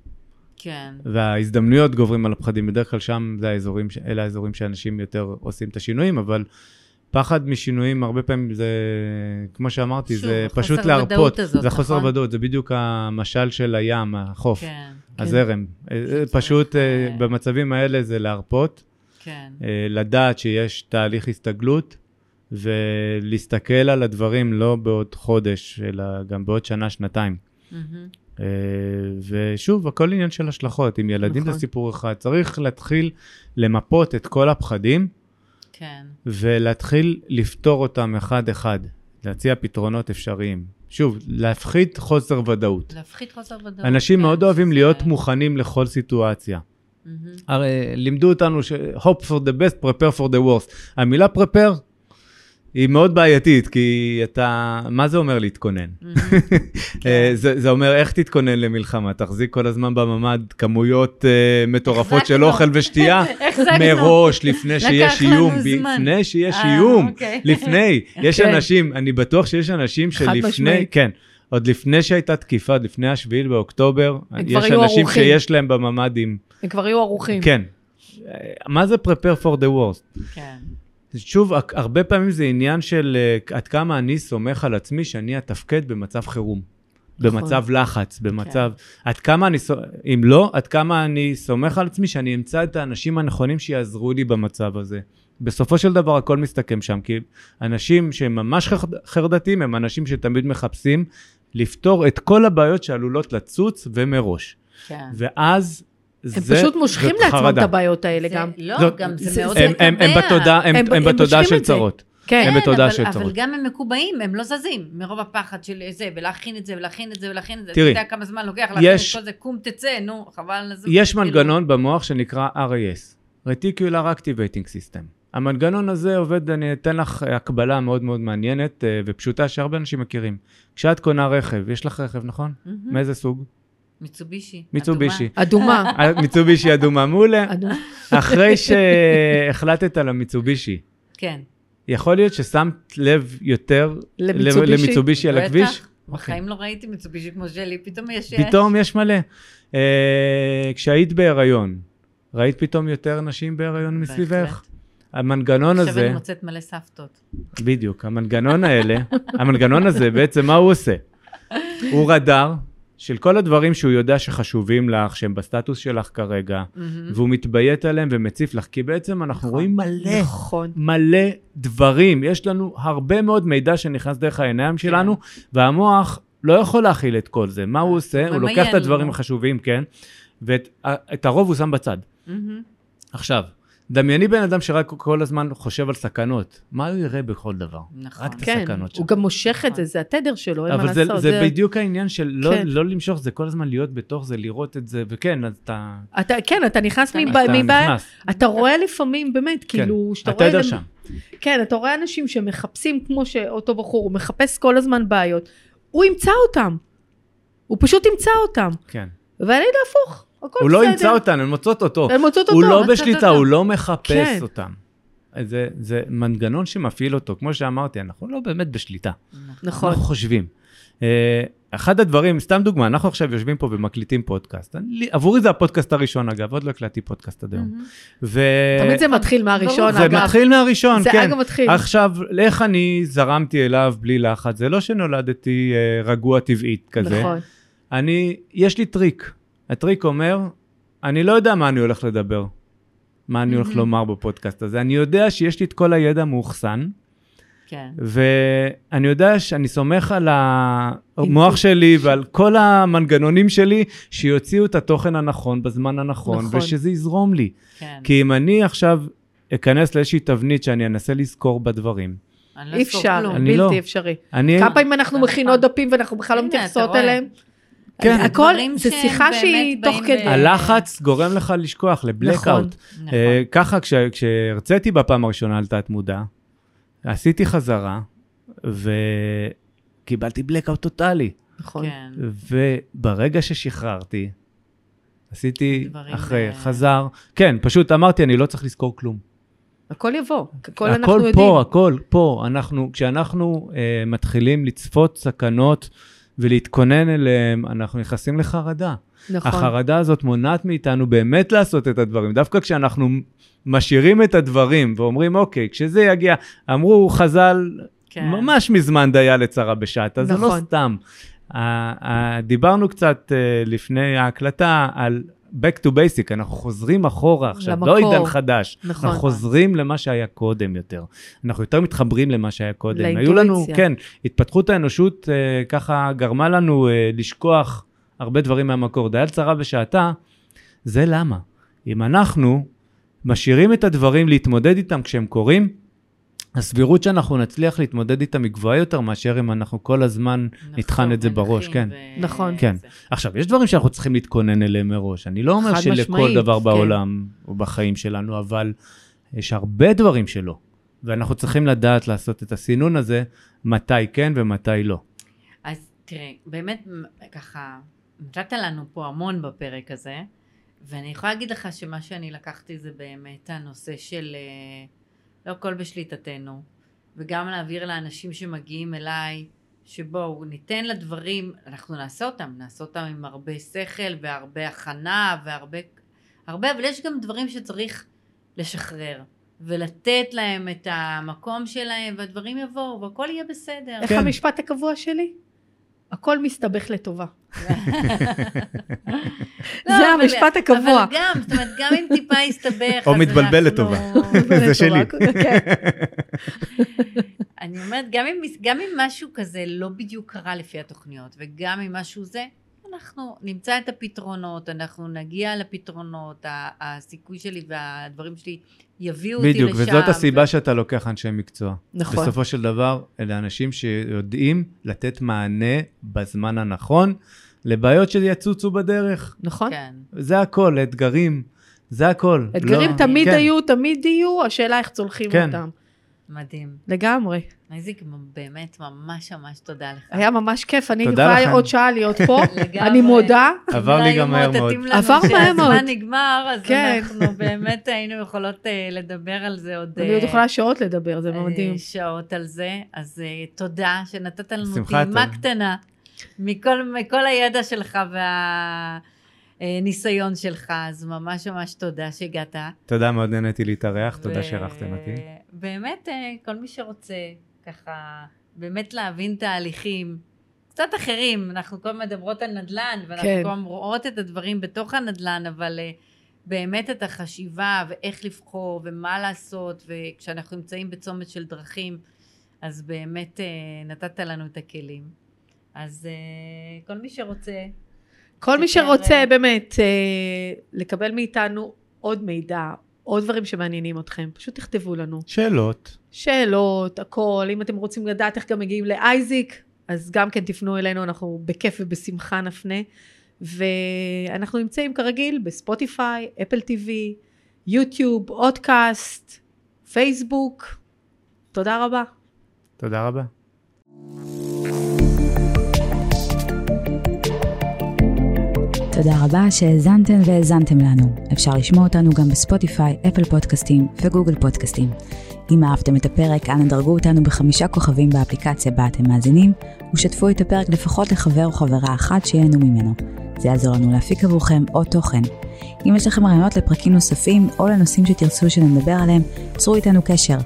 Speaker 4: כן.
Speaker 3: וההזדמנויות גוברים על הפחדים, בדרך כלל שם זה האזורים, אלה האזורים שאנשים יותר עושים את השינויים, אבל פחד משינויים הרבה פעמים זה, כמו שאמרתי,
Speaker 4: שוב,
Speaker 3: זה פשוט להרפות.
Speaker 4: הזאת,
Speaker 3: זה חוסר
Speaker 4: נכון?
Speaker 3: ודאות, זה בדיוק המשל של הים, החוף,
Speaker 4: כן.
Speaker 3: הזרם. אה,
Speaker 4: שצריך,
Speaker 3: פשוט אה,
Speaker 4: אה,
Speaker 3: במצבים האלה זה להרפות.
Speaker 4: כן.
Speaker 3: אה, לדעת שיש תהליך הסתגלות ולהסתכל על הדברים לא בעוד חודש, אלא גם בעוד שנה, שנתיים. אה, ושוב, הכל עניין של השלכות. עם ילדים
Speaker 2: נכון.
Speaker 3: זה סיפור אחד. צריך להתחיל למפות את כל הפחדים
Speaker 4: כן.
Speaker 3: ולהתחיל לפתור אותם אחד-אחד, להציע פתרונות אפשריים. שוב, להפחית חוסר ודאות.
Speaker 4: להפחית חוסר ודאות.
Speaker 3: אנשים
Speaker 4: כן,
Speaker 3: מאוד אוהבים
Speaker 4: זה-
Speaker 3: להיות מוכנים לכל סיטואציה.
Speaker 4: מהמם.
Speaker 3: הרי לימדו אותנו ש- hope for the best, prepare for the worst. המילה prepare היא מאוד בעייתית, כי אתה, מה זה אומר להתכונן?
Speaker 4: מהמם. [LAUGHS]
Speaker 3: אה, זה, זה אומר איך תתכונן למלחמה, תחזיק כל הזמן בממ"ד כמויות אה, מטורפות של. אוכל ושתייה. [LAUGHS] מראש, לפני שיש איום. לפני שיש
Speaker 4: אה,
Speaker 3: איום,
Speaker 4: אוקיי.
Speaker 3: לפני. [LAUGHS] יש
Speaker 2: כן.
Speaker 3: אנשים, אני בטוח שיש אנשים
Speaker 2: חד
Speaker 3: שלפני,
Speaker 2: משמעית.
Speaker 3: כן, עוד לפני שהייתה תקיפה, עוד לפני השביעי באוקטובר, יש
Speaker 2: היו
Speaker 3: אנשים
Speaker 2: ערוכים.
Speaker 3: שיש להם בממ"דים,
Speaker 2: הם כבר יהיו ערוכים.
Speaker 3: כן. מה זה prepare for the worst?
Speaker 4: כן.
Speaker 3: שוב, הרבה פעמים זה עניין של אה, עד כמה אני סומך על עצמי שאני אתפקד במצב חירום.
Speaker 2: נכון.
Speaker 3: במצב לחץ, במצב... עד כמה אני... אם לא, עד כמה אני סומך על עצמי שאני אמצא את האנשים הנכונים שיעזרו לי במצב הזה. בסופו של דבר הכל מסתכם שם, כי אנשים שהם ממש חרד- חרדתיים הם אנשים שתמיד מחפשים לפתור את כל הבעיות שעלולות לצוץ ומראש.
Speaker 4: כן.
Speaker 3: ואז
Speaker 2: הם
Speaker 3: זה...
Speaker 2: פשוט מושכים לעצמם את. הבעיות האלה
Speaker 4: זה-
Speaker 2: גם.
Speaker 4: לא,
Speaker 3: זאת-
Speaker 4: גם
Speaker 2: זה-
Speaker 4: זה מאוד
Speaker 2: זה-
Speaker 3: הם, הם, הם
Speaker 4: מקבע.
Speaker 3: בתודעה, הם,
Speaker 2: הם-
Speaker 3: הם, בתודעה של
Speaker 2: את זה.
Speaker 3: צרות.
Speaker 2: כן.
Speaker 3: הם בתודעה
Speaker 4: אבל-
Speaker 3: של
Speaker 4: אבל
Speaker 3: צרות.
Speaker 4: גם הם מקובעים, הם לא זזים, מרוב הפחד של זה, ולהכין את זה, ולהכין את זה, ולהכין את זה.
Speaker 3: תראי,
Speaker 4: אתה יודע כמה זמן לוקח להכין
Speaker 3: יש-
Speaker 4: את כל זה, קום תצא, נו, חבל על הזמן.
Speaker 3: יש
Speaker 4: כאילו,
Speaker 3: מנגנון במוח שנקרא RAS, Reticular Activating System. המנגנון הזה עובד, אני אתן לך הקבלה מאוד מאוד מעניינת אה, ופשוטה שהרבה אנשים מכירים. כשאת קונה רכב, יש לך רכב, נכון?
Speaker 4: מהמם.
Speaker 3: מאיזה סוג?
Speaker 4: מיצובישי.
Speaker 3: מיצובישי.
Speaker 2: אדומה.
Speaker 3: אה, מיצובישי אדומה, מעולה.
Speaker 2: אדומה.
Speaker 3: אחרי שהחלטת על המיצובישי.
Speaker 4: כן.
Speaker 3: יכול להיות ששמת לב יותר
Speaker 2: למיצובישי?
Speaker 3: למיצובישי על הכביש?
Speaker 4: בטח. בחיים לא ראיתי מיצובישי כמו שלי, פתאום יש...
Speaker 3: פתאום יש מלא. אה, כשהיית בהיריון, ראית פתאום יותר נשים בהיריון מסביבך? המנגנון
Speaker 4: עכשיו
Speaker 3: הזה,
Speaker 4: אני מוצאת מלא סבתות.
Speaker 3: בדיוק, המנגנון האלה, המנגנון הזה בעצם מה הוא עושה? הוא רדאר של כל הדברים שהוא יודע שחשובים לך, שהם בסטטוס שלך כרגע,
Speaker 4: מהמם.
Speaker 3: והוא מתביית עליהם ומציף לך, כי בעצם אנחנו
Speaker 4: נכון.
Speaker 3: רואים מלא,
Speaker 2: נכון.
Speaker 3: מלא דברים. יש לנו הרבה מאוד מידע שנכנס דרך העיניים שלנו, והמוח לא יכול להכיל את כל זה. מה הוא עושה? הוא לוקח את הדברים. החשובים, כן, ואת את הרוב הוא שם בצד.
Speaker 4: מהמם.
Speaker 3: עכשיו, דמייני בן אדם שרק כל הזמן חושב על סכנות. מה הוא יראה בכל דבר?
Speaker 4: נכון.
Speaker 3: רק את
Speaker 2: כן,
Speaker 3: הסכנות שלו.
Speaker 2: הוא גם מושך את זה. זה התדר שלו, אין מה
Speaker 3: אבל זה,
Speaker 2: לעשות.
Speaker 3: זה בדיוק העניין של לא,
Speaker 2: כן.
Speaker 3: לא למשוך, זה כל הזמן להיות בתוך זה, לראות את זה, וכן, אז אתה,
Speaker 2: אתה, כן, אתה נכנס מבעיה,
Speaker 3: אתה נכנס.
Speaker 2: אתה רואה לפעמים, באמת, כאילו, שאתה רואה...
Speaker 3: התדר שם.
Speaker 2: כן, אתה רואה אנשים שמחפשים, כמו שאותו בחור, הוא מחפש כל הזמן בעיות, הוא ימצא אותם. הוא פשוט ימצא אותם.
Speaker 3: כן.
Speaker 2: ואני יודע הפוך,
Speaker 3: הוא. לא ימצא אותן, הן מוצאות אותו.
Speaker 2: הן מוצאות אותו.
Speaker 3: הוא לא בשליטה. הוא לא מחפש
Speaker 2: כן.
Speaker 3: אותם. אז זה, זה מנגנון שמפעיל אותו. כמו שאמרתי, אנחנו לא באמת בשליטה.
Speaker 2: נכון.
Speaker 3: אנחנו חושבים. אה, אחד הדברים, סתם דוגמה, אנחנו עכשיו יושבים פה ומקליטים פודקאסט. אני, עבורי זה הפודקאסט הראשון, אגב, עוד לא הקלטתי פודקאסט עד היום. ו...
Speaker 2: תמיד זה מתחיל מהראשון,
Speaker 3: זה
Speaker 2: אגב.
Speaker 3: מתחיל מהראשון,
Speaker 2: זה
Speaker 3: כן.
Speaker 2: אגב מתחיל.
Speaker 3: עכשיו, איך אני זרמתי אליו בלי לחץ? זה לא שנולדתי אה, רגוע טבעית כזה.
Speaker 2: נכון.
Speaker 3: אני, יש לי טריק. הטריק אומר, אני לא יודע מה אני הולך לדבר, מה אני הולך. לומר בפודקאסט הזה. אני יודע שיש לי את כל הידע מאוחסן,
Speaker 4: כן.
Speaker 3: ואני יודע שאני סומך על המוח שלי ועל כל המנגנונים שלי, שיוציאו את התוכן הנכון בזמן הנכון,
Speaker 2: נכון.
Speaker 3: ושזה יזרום לי.
Speaker 4: כן.
Speaker 3: כי אם אני עכשיו אכנס לאיזושהי תבנית שאני אנסה לזכור בדברים,
Speaker 4: אני לא
Speaker 2: אי אפשר,
Speaker 4: כלום.
Speaker 3: אני לא.
Speaker 2: בלתי אפשרי.
Speaker 3: אני...
Speaker 2: כמה פעמים אנחנו מכינות
Speaker 4: נכון.
Speaker 2: דפים ואנחנו בכלל לא מתייחסות. אליהם?
Speaker 3: כן.
Speaker 2: הכל, זה שיחה שהיא תוך
Speaker 4: ב-
Speaker 2: כדי.
Speaker 3: הלחץ גורם לך לשכוח, לבלקאוט.
Speaker 2: נכון.
Speaker 4: נכון.
Speaker 3: אה, ככה, כש- כשהרציתי בפעם הראשונה על תת-מודע, עשיתי חזרה, וקיבלתי בלקאוט טוטאלי.
Speaker 2: נכון.
Speaker 4: כן.
Speaker 3: וברגע ששחררתי, עשיתי אחרי,
Speaker 4: אה,
Speaker 3: חזר, כן, פשוט אמרתי, אני לא צריך לזכור כלום.
Speaker 2: הכל יבוא, הכל אנחנו
Speaker 3: הכל
Speaker 2: יודעים.
Speaker 3: פה, הכל פה. אנחנו, כשאנחנו אה, מתחילים לצפות סכנות ולהתכונן אליהם, אנחנו נכנסים לחרדה.
Speaker 2: נכון.
Speaker 3: החרדה הזאת מונעת מאיתנו באמת לעשות את הדברים. דווקא כשאנחנו משאירים את הדברים ואומרים, אוקיי, כשזה יגיע, אמרו חז"ל,
Speaker 4: כן.
Speaker 3: ממש מזמן דיה לצרה בשעתה, זה לא
Speaker 2: נכון.
Speaker 3: סתם. דיברנו קצת אה, לפני ההקלטה על back to basic, אנחנו חוזרים אחורה עכשיו, לא
Speaker 2: למקור.
Speaker 3: עידן חדש.
Speaker 2: נכון.
Speaker 3: אנחנו חוזרים למה שהיה קודם יותר. אנחנו יותר מתחברים למה שהיה קודם. היו
Speaker 2: לאינטואיציה.
Speaker 3: לנו, כן, התפתחות האנושות אה, ככה גרמה לנו אה, לשכוח הרבה דברים מהמקור. דיה לצרה בשעתה, זה למה. אם אנחנו משאירים את הדברים להתמודד איתם כשהם קורים, הסבירות שאנחנו נצליח להתמודד איתם היא גבוהה יותר מאשר אם אנחנו כל הזמן נטחן את זה בראש, כן.
Speaker 4: ו-
Speaker 2: נכון.
Speaker 3: כן.
Speaker 4: זה.
Speaker 3: עכשיו, יש דברים שאנחנו צריכים להתכונן אליהם מראש. אני לא אומר שלכל
Speaker 2: משמעית,
Speaker 3: דבר
Speaker 2: כן.
Speaker 3: בעולם או בחיים שלנו, אבל יש הרבה דברים שלא. ואנחנו צריכים לדעת לעשות את הסינון הזה, מתי כן ומתי לא.
Speaker 4: אז תראה, באמת ככה, נתת לנו פה המון בפרק הזה, ואני יכולה להגיד לך שמה שאני לקחתי זה באמת הנושא של אה, לא הכל בשליטתנו, וגם להעביר לאנשים שמגיעים אליי, שבואו ניתן לדברים, אנחנו נעשה אותם, נעשה אותם עם הרבה שכל והרבה הכנה והרבה, הרבה, אבל יש גם דברים שצריך לשחרר. ולתת להם את המקום שלהם, והדברים יבואו, והכל יהיה בסדר.
Speaker 2: איך
Speaker 3: כן.
Speaker 2: המשפט הקבוע שלי? הכל מסתבך לטובה. [LAUGHS]
Speaker 4: לא,
Speaker 2: זה
Speaker 4: אבל-
Speaker 2: המשפט הקבוע.
Speaker 4: אבל גם, זאת אומרת, גם אם טיפה יסתבך,
Speaker 3: או [LAUGHS] מתבלבל לטובה. זה שלי. [LAUGHS]
Speaker 2: כן.
Speaker 4: אני אומרת, גם אם משהו כזה לא בדיוק קרה לפי התוכניות, וגם אם משהו זה, אנחנו נמצא את הפתרונות, אנחנו נגיע לפתרונות, הסיכוי שלי והדברים שלי יביאו אותי לשם.
Speaker 3: בדיוק, וזאת הסיבה שאתה לוקח אנשי מקצוע.
Speaker 2: נכון.
Speaker 3: בסופו של דבר, אלה אנשים שיודעים לתת מענה בזמן הנכון לבעיות שיצוצו בדרך.
Speaker 2: נכון?
Speaker 4: כן.
Speaker 3: זה הכל, אתגרים, זה הכל.
Speaker 2: אתגרים
Speaker 3: לא-
Speaker 2: תמיד
Speaker 3: כן.
Speaker 2: היו, תמיד יהיו, השאלה איך צולחים
Speaker 3: כן.
Speaker 2: אותם.
Speaker 4: מדהים.
Speaker 2: לגמרי.
Speaker 4: איזיק, באמת ממש ממש תודה לך.
Speaker 2: היה ממש כיף, אני
Speaker 3: לכם.
Speaker 2: עוד שעה להיות פה, [LAUGHS]
Speaker 4: לגמרי.
Speaker 2: אני מודה.
Speaker 3: עבר לי גם מהר מאוד.
Speaker 2: עבר מהר מאוד.
Speaker 4: כשהזמן נגמר, אז
Speaker 2: כן.
Speaker 4: אנחנו [LAUGHS] באמת היינו יכולות אה, לדבר על זה עוד...
Speaker 2: אני עוד
Speaker 4: אה,
Speaker 2: יכולה שעות לדבר, זה
Speaker 4: אה,
Speaker 2: מדהים.
Speaker 4: שעות על זה, אז תודה שנתת לנו טעימה. קטנה מכל, מכל הידע שלך והניסיון שלך, אז ממש ממש תודה שהגעת.
Speaker 3: תודה, מאוד נהניתי להתארח, תודה שאירחתם אותי.
Speaker 4: באמת, אה, כל מי שרוצה ככה, באמת להבין תהליכים קצת אחרים, אנחנו כל הזמן מדברות על נדל"ן, ואנחנו
Speaker 2: כן.
Speaker 4: כל הזמן רואות את הדברים בתוך הנדל"ן, אבל אה, באמת את החשיבה ואיך לבחור ומה לעשות, וכשאנחנו נמצאים בצומת של דרכים, אז באמת אה, נתת לנו את הכלים. אז אה, כל מי שרוצה,
Speaker 2: כל מי
Speaker 4: יותר,
Speaker 2: שרוצה באמת אה, לקבל מאיתנו עוד מידע, עוד דברים שמעניינים אתכם, פשוט תכתבו לנו.
Speaker 3: שאלות.
Speaker 2: שאלות, הכל, אם אתם רוצים לדעת איך גם מגיעים לאייזיק, אז גם כן תפנו אלינו, אנחנו בכיף ובשמחה נפנה. ואנחנו נמצאים כרגיל בספוטיפיי, אפל טיווי, יוטיוב, אודקאסט, פייסבוק. תודה רבה.
Speaker 3: תודה רבה.
Speaker 1: תודה רבה שהאזנתם והאזנתם לנו. אפשר לשמוע אותנו גם בספוטיפיי, אפל פודקאסטים וגוגל פודקאסטים. אם אהבתם את הפרק, אנא דרגו אותנו בחמישה כוכבים באפליקציה בה אתם מאזינים, ושתפו את הפרק לפחות לחבר או חברה אחת שיהנו ממנו. זה יעזור לנו להפיק עבורכם עוד תוכן. אם יש לכם רעיונות לפרקים נוספים או לנושאים שתרצו שנדבר עליהם, צרו איתנו קשר.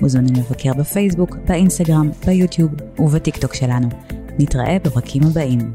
Speaker 1: מוזמנים לבקר בפייסבוק, באינסטגרם, ביוטיוב ובטיקטוק שלנו. נתראה בפרקים הבאים.